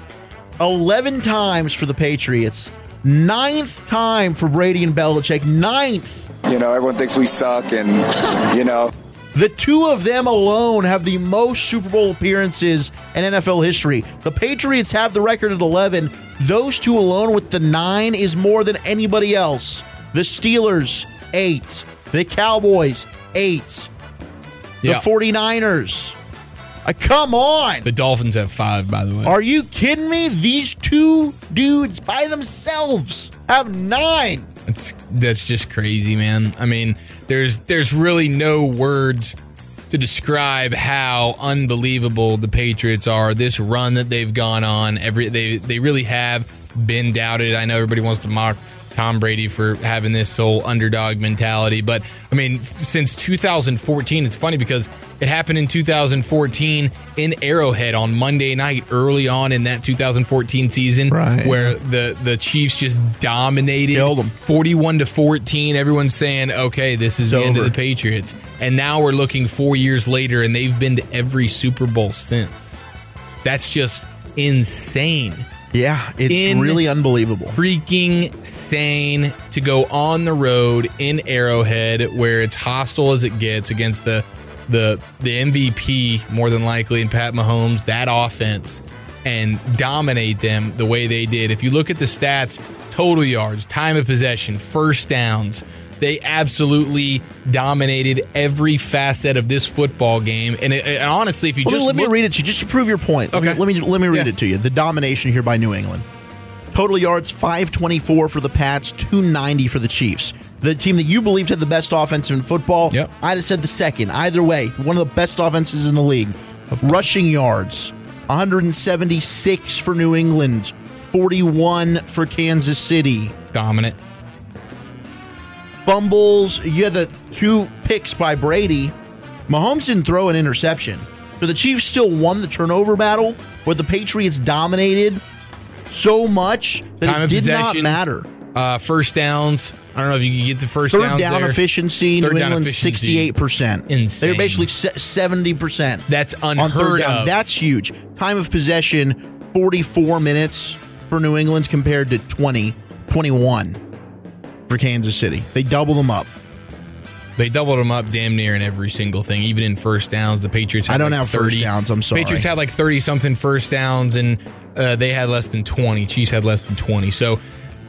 11 times for the Patriots, ninth time for Brady and Belichick, ninth. You know, everyone thinks we suck, and, you know, The two of them alone have the most Super Bowl appearances in NFL history. The Patriots have the record at 11. Those two alone with the nine is more than anybody else. The Steelers, eight. The Cowboys, eight. The Yeah. 49ers. Uh, come on. the Dolphins have five, by the way. Are you kidding me? These two dudes by themselves have nine. That's that's just crazy, man. I mean, there's there's really no words to describe how unbelievable the Patriots are. This run that they've gone on, every they they really have been doubted. I know everybody wants to mock Tom Brady for having this whole underdog mentality, but I mean, since 2014, it's funny because it happened in 2014 in Arrowhead on Monday night, early on in that 2014 season, Right. where the the Chiefs just dominated, Killed 'em. 41 to 14. Everyone's saying, okay, this is It's the end of the Patriots. And now we're looking four years later, and they've been to every Super Bowl since. That's just insane. Yeah, it's In- really unbelievable. Freaking sane to go on the road in Arrowhead where it's hostile as it gets against the the the MVP more than likely in Pat Mahomes, that offense and dominate them the way they did. If you look at the stats, total yards, time of possession, first downs, they absolutely dominated every facet of this football game. And, it, and honestly, if you Well, just let me read it to you just to prove your point. Let me- Okay. Let me let me read Yeah. it to you. The domination here by New England. Total yards 524 for the Pats, 290 for the Chiefs. The team that you believed had the best offense in football, Yep. I'd have said the second. Either way, one of the best offenses in the league. Rushing yards 176 for New England, 41 for Kansas City. dominant. Fumbles. You had the two picks by Brady. Mahomes didn't throw an interception. So the Chiefs still won the turnover battle, but the Patriots dominated so much that Time it did not matter. Uh, first downs. I don't know if you can get the first Third down there. efficiency, Third New down England sixty-eight percent. They were basically seventy percent. That's on unheard third down. of. That's huge. Time of possession, forty-four minutes for New England compared to 20, 21 for Kansas City. They double them up. They doubled them up damn near in every single thing, even in first downs. The Patriots. Had I don't like have 30. first downs, I'm sorry. Patriots had like thirty something first downs, and uh, they had less than twenty. Chiefs had less than twenty. So,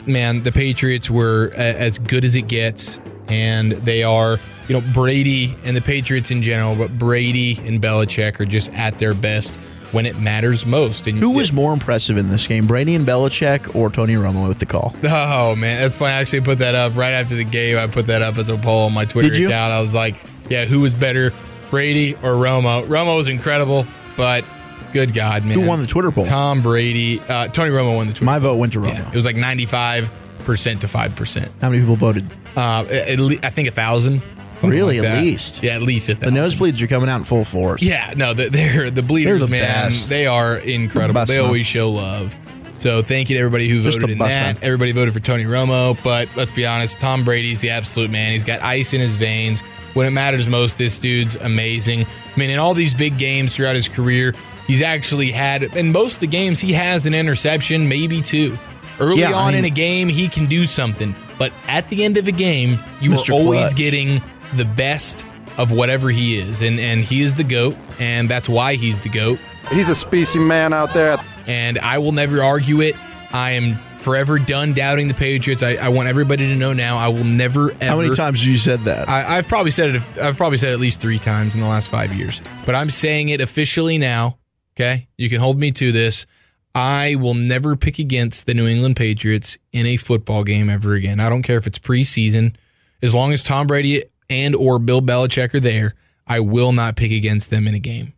man, the Patriots were a- as good as it gets, and they are. You know, Brady and the Patriots in general, but Brady and Belichick are just at their best when it matters most. And Who was more impressive in this game, Brady and Belichick or Tony Romo with the call? Oh man, that's funny. I actually put that up right after the game. I put that up as a poll on my Twitter Did you? account. I was like, "Yeah, who was better, Brady or Romo?" Romo was incredible, but good God, man, Who won the Twitter poll? Tom Brady. Uh, Tony Romo won the Twitter. My vote went to Romo. Yeah, it was like ninety-five percent to five percent. How many people voted? Uh, at le- I think a thousand. Something Really, like at that. least? Yeah, at least The nosebleeds are coming out in full force. Yeah, no, the- they're the bleeders, They're the man. best. They are incredible. Best, they man. always show love. So thank you to everybody who Just voted the in best, that. man. Everybody voted for Tony Romo, but let's be honest, Tom Brady's the absolute man. He's got ice in his veins. When it matters most, this dude's amazing. I mean, in all these big games throughout his career, he's actually had in most of the games he has an interception, maybe two. Early Yeah, I on in a game, he can do something, but at the end of a game, you Mr. are always Clutch. getting the best of whatever he is, and and he is the goat, and that's why he's the goat. he's a species man out there. And I will never argue it. I am forever done doubting the Patriots. I, I want everybody to know now. I will never ever. How many times have you said that? I, I've probably said it. I've probably said it at least three times in the last five years. But I'm saying it officially now. Okay, you can hold me to this. I will never pick against the New England Patriots in a football game ever again. I don't care if it's preseason. As long as Tom Brady and or Bill Belichick are there, I will not pick against them in a game.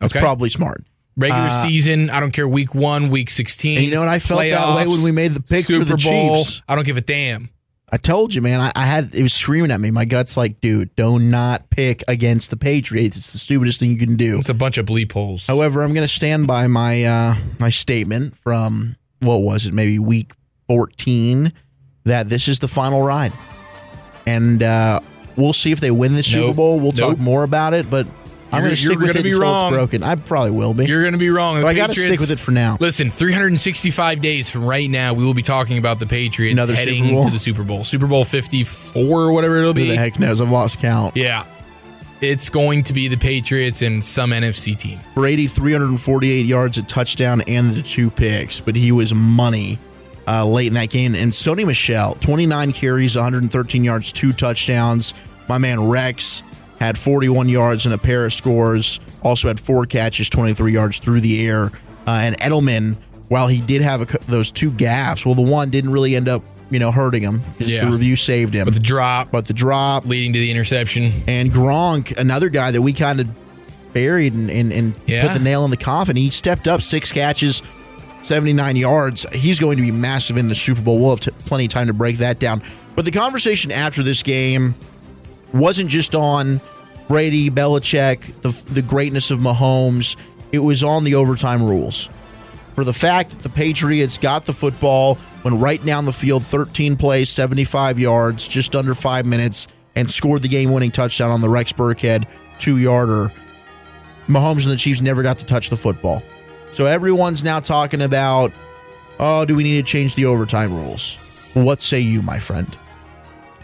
That's probably smart. Regular Uh, season, I don't care week one, week sixteen. You know what? I felt that way when we made the pick for the Bowl. Chiefs. I don't give a damn. I told you, man. I, I had it was screaming at me. My gut's like, dude, do not pick against the Patriots. It's the stupidest thing you can do. It's a bunch of bleep holes. However, I'm going to stand by my uh, my statement from what was it, maybe week 14, that this is the final ride, and uh, we'll see if they win the Super Nope. Bowl. We'll Nope. talk more about it, but I'm going to stick with it be until wrong. it's broken. I probably will be. You're going to be wrong. I got to stick with it for now. Listen, 365 days from right now, we will be talking about the Patriots Another heading to the Super Bowl. Super Bowl 54 or whatever it'll Who be. the heck knows? I've lost count. Yeah. It's going to be the Patriots and some NFC team. Brady 348 yards, a touchdown, and the two picks, but he was money uh, late in that game. And Sony Michel, 29 carries, 113 yards, two touchdowns. My man Rex had 41 yards and a pair of scores. Also had four catches, 23 yards through the air. Uh, and Edelman, while he did have a, those two gaps, well, the one didn't really end up, you know, hurting him. Yeah. The review saved him. But the drop but the drop leading to the interception. and Gronk, another guy that we kind of buried and, and, and Yeah. put the nail in the coffin. He stepped up six catches, 79 yards. He's going to be massive in the Super Bowl. We'll have t- plenty of time to break that down. But the conversation after this game wasn't just on Brady, Belichick, the, the greatness of Mahomes. It was on the overtime rules. For the fact that the Patriots got the football, went right down the field, 13 plays, 75 yards, just under five minutes, and scored the game winning touchdown on the Rex Burkhead two yarder. Mahomes and the Chiefs never got to touch the football. So everyone's now talking about, oh, do we need to change the overtime rules? What say you, my friend?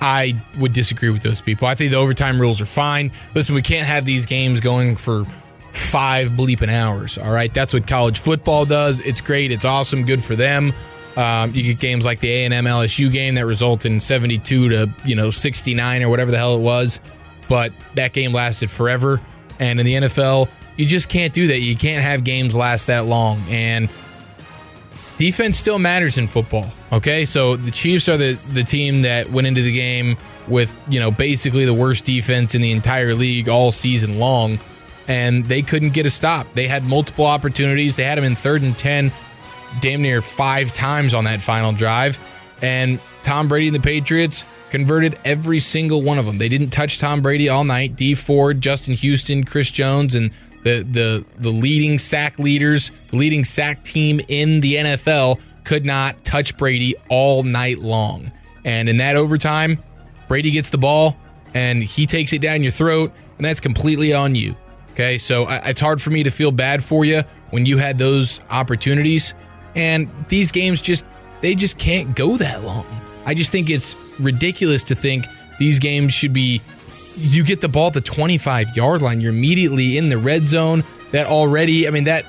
I would disagree with those people. I think the overtime rules are fine. Listen, we can't have these games going for five bleeping hours. All right, that's what college football does. It's great. It's awesome. Good for them. Um, you get games like the A and M LSU game that result in seventy two to you know sixty nine or whatever the hell it was, but that game lasted forever. And in the NFL, you just can't do that. You can't have games last that long. And defense still matters in football. Okay, so the Chiefs are the the team that went into the game with you know basically the worst defense in the entire league all season long, and they couldn't get a stop. They had multiple opportunities. They had them in third and ten, damn near five times on that final drive, and Tom Brady and the Patriots converted every single one of them. They didn't touch Tom Brady all night. Dee Ford, Justin Houston, Chris Jones, and the the the leading sack leaders, the leading sack team in the NFL could not touch Brady all night long. And in that overtime, Brady gets the ball and he takes it down your throat, and that's completely on you. Okay, so I, it's hard for me to feel bad for you when you had those opportunities, and these games just they just can't go that long. I just think it's ridiculous to think these games should be. You get the ball at the 25 yard line, you're immediately in the red zone. That already, I mean, that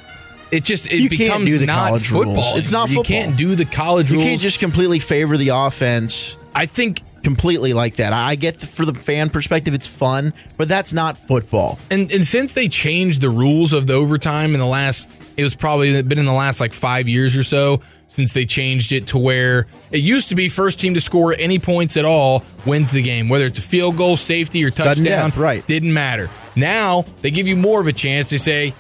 it just it You becomes not football. rules. It's not football. You can't do the college You can't just completely favor the offense I think completely like that. I get the, for the fan perspective, it's fun, but that's not football. And and since they changed the rules of the overtime in the last, it was probably been in the last like five years or so since they changed it to where it used to be first team to score any points at all wins the game, whether it's a field goal, safety, or touchdown. death, right. Didn't matter. Now they give you more of a chance to say.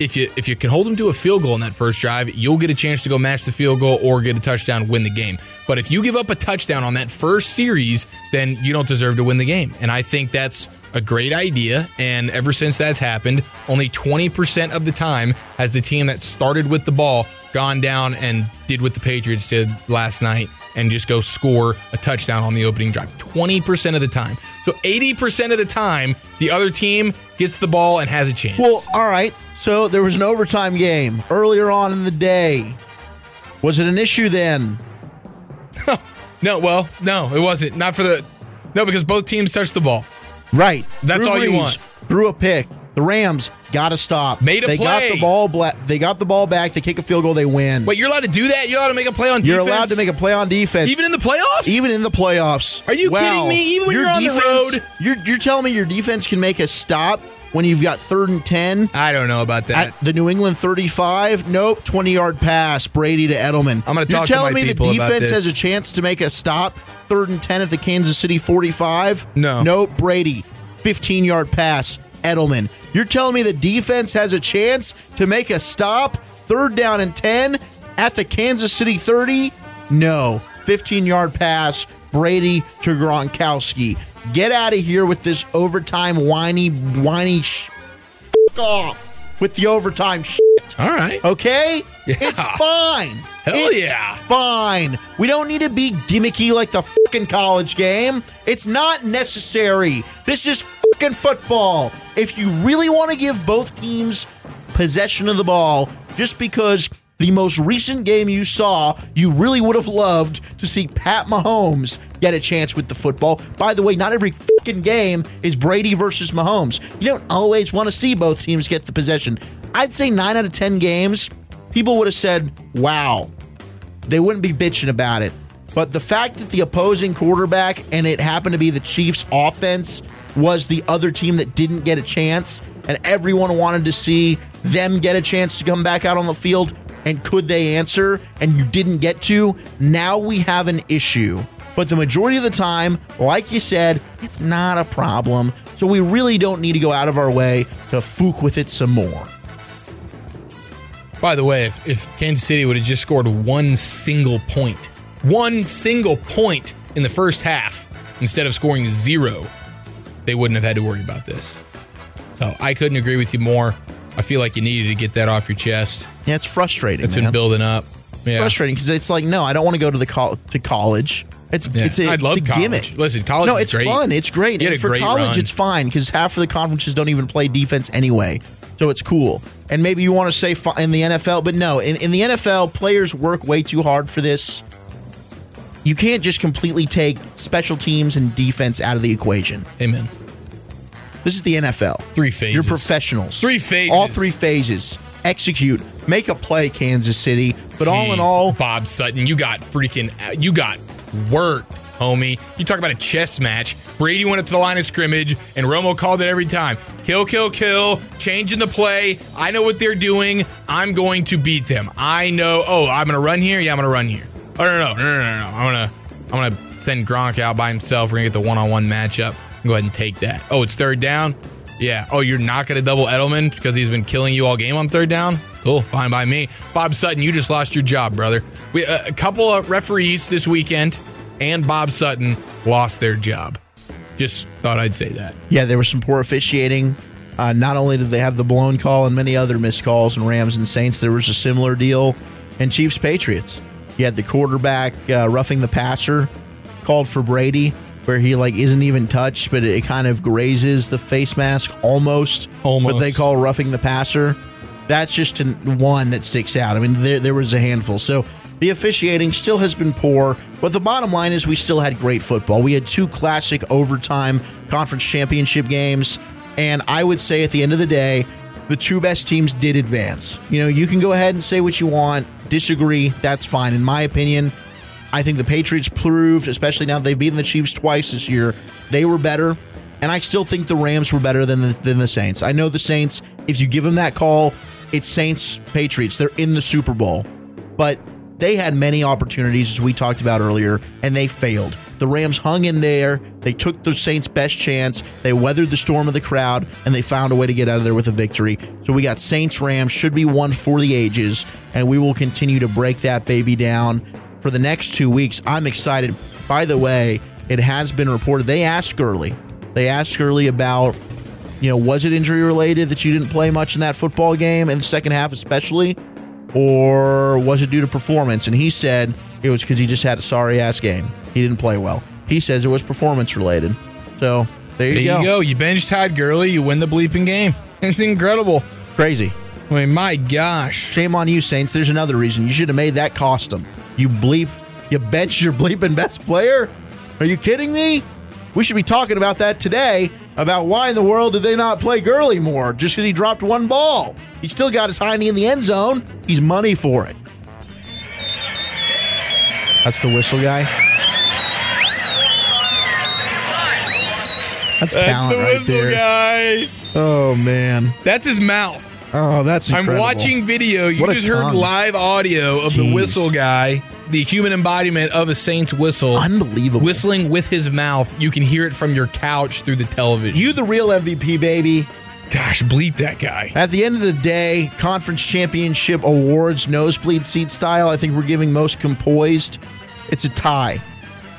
If you if you can hold them to a field goal in that first drive, you'll get a chance to go match the field goal or get a touchdown, win the game. But if you give up a touchdown on that first series, then you don't deserve to win the game. And I think that's a great idea. And ever since that's happened, only 20% of the time has the team that started with the ball gone down and did what the Patriots did last night and just go score a touchdown on the opening drive. 20% of the time. So 80% of the time, the other team gets the ball and has a chance. Well, all right. So there was an overtime game earlier on in the day. Was it an issue then? [laughs] no, well, no, it wasn't. Not for the. No, because both teams touched the ball. Right. That's Drew all you want. Threw a pick. The Rams got to stop. Made a they got the ball. Bla- they got the ball back. They kick a field goal. They win. Wait, you're allowed to do that? You're allowed to make a play on You're defense? allowed to make a play on defense, Even in the playoffs? even in the playoffs. Are you kidding me? Even when Your you're on the road? You're you're telling me your defense can make a stop when you've got third and ten I don't know about that. at the New England 35? Nope, 20 yard pass. Brady to Edelman. I'm gonna talk You're telling me the defense has a chance to make a stop third and 10 at the Kansas City 45? No. Nope, Brady. 15 yard pass. Edelman. You're telling me the defense has a chance to make a stop third down and 10 at the Kansas City 30? No. 15 yard pass. Brady to Gronkowski. Get out of here with this overtime whiny, whiny sh- off with the overtime shit. All right. Okay? Yeah. It's fine. Hell It's yeah. Fine. We don't need to be gimmicky like the fucking college game. It's not necessary. This is fucking football. If you really want to give both teams possession of the ball, just because the most recent game you saw, you really would have loved to see Pat Mahomes get a chance with the football. By the way, not every fucking game is Brady versus Mahomes. You don't always want to see both teams get the possession. I'd say nine out of 10 games, people would have said, wow. They wouldn't be bitching about it. But the fact that the opposing quarterback and it happened to be the Chiefs' offense was the other team that didn't get a chance, and everyone wanted to see them get a chance to come back out on the field, and could they answer, and you didn't get to, now we have an issue. But the majority of the time, like you said, it's not a problem. So we really don't need to go out of our way to fook with it some more. By the way, if, if Kansas City would have just scored one single point, one single point in the first half instead of scoring zero, they wouldn't have had to worry about this. So I couldn't agree with you more. I feel like you needed to get that off your chest. Yeah, it's frustrating. It's man. been building up. Yeah. frustrating because it's like no, I don't want to go to the col- to college. It's Yeah. it's a, I'd it's love a college. gimmick. Listen, college No, it's great. fun. It's great. And for great college, run. it's fine because half of the conferences don't even play defense anyway. So it's cool. And maybe you want to say in the NFL, but no, in, in the NFL, players work way too hard for this. You can't just completely take special teams and defense out of the equation. Amen. This is the NFL. Three phases. You're professionals. Three phases. All three phases. Execute. Make a play, Kansas City. But all in all, Bob Sutton, you got freaking, uh, you got worked, homie. You talk about a chess match. Brady went up to the line of scrimmage, and Romo called it every time. Kill, kill, kill. Changing the play. I know what they're doing. I'm going to beat them. I know. Oh, I'm going to run here. Yeah, I'm going to run here. Oh no, no, no, no, no, no. I'm gonna, I'm gonna send Gronk out by himself. We're gonna get the one-on-one matchup. Go ahead and take that. Oh, it's third down. Yeah. Oh, you're not going to double Edelman because he's been killing you all game on third down? Cool. Fine by me. Bob Sutton, you just lost your job, brother. We, uh, a couple of referees this weekend and Bob Sutton lost their job. Just thought I'd say that. Yeah, there was some poor officiating. Uh, not only did they have the blown call and many other missed calls in Rams and Saints, there was a similar deal in Chiefs Patriots. You had the quarterback uh, roughing the passer called for Brady, where he like isn't even touched, but it kind of grazes the face mask almost. Almost. But they call roughing the passer. That's just an, one that sticks out. I mean, there, there was a handful. So the officiating still has been poor, but the bottom line is we still had great football. We had two classic overtime conference championship games, and I would say at the end of the day, the two best teams did advance. You know, you can go ahead and say what you want, disagree, that's fine. In my opinion, I think the Patriots proved, especially now they've beaten the Chiefs twice this year, they were better. And I still think the Rams were better than the, than the Saints. I know the Saints, if you give them that call, it's Saints Patriots. They're in the Super Bowl. But they had many opportunities, as we talked about earlier, and they failed. The Rams hung in there. They took the Saints' best chance. They weathered the storm of the crowd, and they found a way to get out of there with a victory. So we got Saints Rams, should be one for the ages, and we will continue to break that baby down for the next two weeks. I'm excited. By the way, it has been reported. They asked Gurley. They asked Gurley about, you know, was it injury related that you didn't play much in that football game in the second half, especially? Or was it due to performance? And he said it was because he just had a sorry ass game. He didn't play well. He says it was performance related. So there you, There go. you go. You bench Todd Gurley, you win the bleeping game. [laughs] It's incredible. Crazy. I mean, my gosh. Shame on you, Saints. There's another reason. You should have made that cost them. You bleep, you bench your bleeping best player? Are you kidding me? We should be talking about that today about why in the world did they not play Gurley more just because he dropped one ball. He still got his hiney in the end zone. He's money for it. That's the whistle guy. That's talent the right whistle there. guy. Oh man. That's his mouth. Oh, that's I'm watching video. You What just heard live audio of the whistle guy, the human embodiment of a Saints whistle. Unbelievable. Whistling with his mouth. You can hear it from your couch through the television. You the real MVP, baby. Gosh, bleep that guy. At the end of the day, conference championship awards, nosebleed seat style, I think we're giving most composed. It's a tie.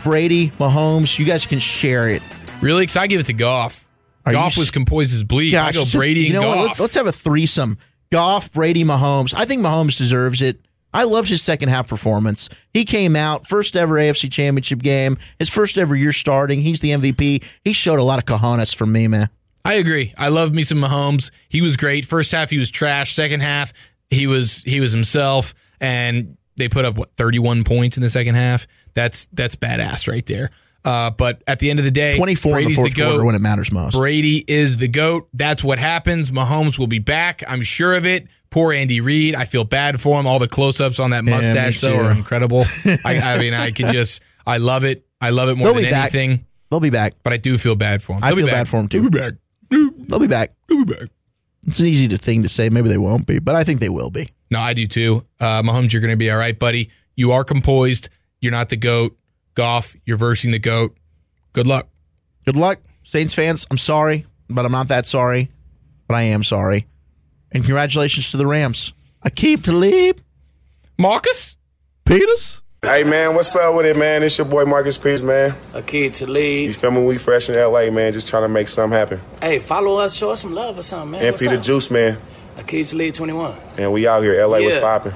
Brady, Mahomes. You guys can share it. Really? Because I give it to Goff. Are Goff was composed as bleak. I Gosh, go so- Brady you and know Goff. what? Let's, let's have a threesome. Goff, Brady, Mahomes. I think Mahomes deserves it. I loved his second half performance. He came out first ever AFC Championship game, his first ever year starting. He's the MVP. He showed a lot of cojones for me, man. I agree. I love me some Mahomes. He was great. First half he was trash. Second half he was he was himself, and they put up what thirty one points in the second half. That's that's badass right there. Uh, but at the end of the day, Twenty four in the fourth goat. quarter when it matters most. Brady is the GOAT. That's what happens. Mahomes will be back. I'm sure of it. Poor Andy Reid. I feel bad for him. All the close ups on that Yeah, mustache, though, are incredible. [laughs] I, I mean, I can just, I love it. I love it more They'll than be back. anything, They'll be back. but I do feel bad for him. I They'll be feel bad for him too. They'll be back. They'll be back. They'll be back. It's an easy thing to say. Maybe they won't be, but I think they will be. No, I do too. Uh, Mahomes, you're going to be all right, buddy. You are composed. You're not the GOAT. Goff, you're versing the GOAT. Good luck. Good luck, Saints fans. I'm sorry, but I'm not that sorry. But I am sorry. And congratulations to the Rams. Aqib Talib. Marcus? Peters. Hey man, what's up with it, man? It's your boy Marcus Peters, man. A Akeem to lead. You lead. feel me? We fresh in LA, man. Just trying to make something happen. Hey, follow us, show us some love or something, man. And What's Peter up? Juice, man. A Akeem to lead 21. And we out here. LA was popping.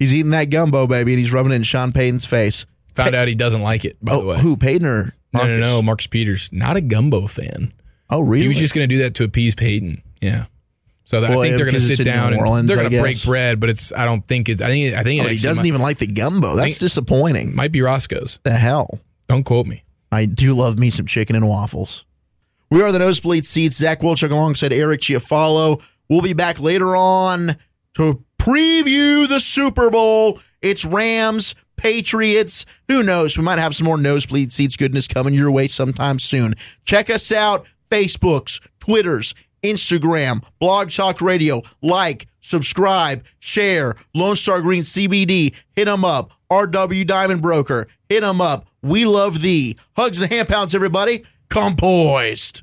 He's eating that gumbo, baby, and he's rubbing it in Sean Payton's face. Found out he doesn't like it, by oh, the Oh, way. who? Payton or No, Marcus? no, no. Marcus Peters. Not a gumbo fan. Oh, really? He was just going to do that to appease Payton. Yeah. So I think they're going to sit down New and Orleans, they're going to break bread, but it's. I don't think it's. I think. I think Oh, but he doesn't might, even like the gumbo. That's disappointing. might be Roscoe's. the hell? Don't quote me. I do love me some chicken and waffles. We are the Nosebleed Seats. Zach Wolchuk alongside Eric Chiafalo. We'll be back later on to preview the Super Bowl. It's Rams, Patriots. Who knows? We might have some more Nosebleed Seats goodness coming your way sometime soon. Check us out Facebooks, Twitters, Instagram, Blog Talk Radio. Like, subscribe, share. Lone Star Green CBD. Hit them up. RW Diamond Broker. Hit them up. We love thee. Hugs and hand pounds, everybody. Come poised.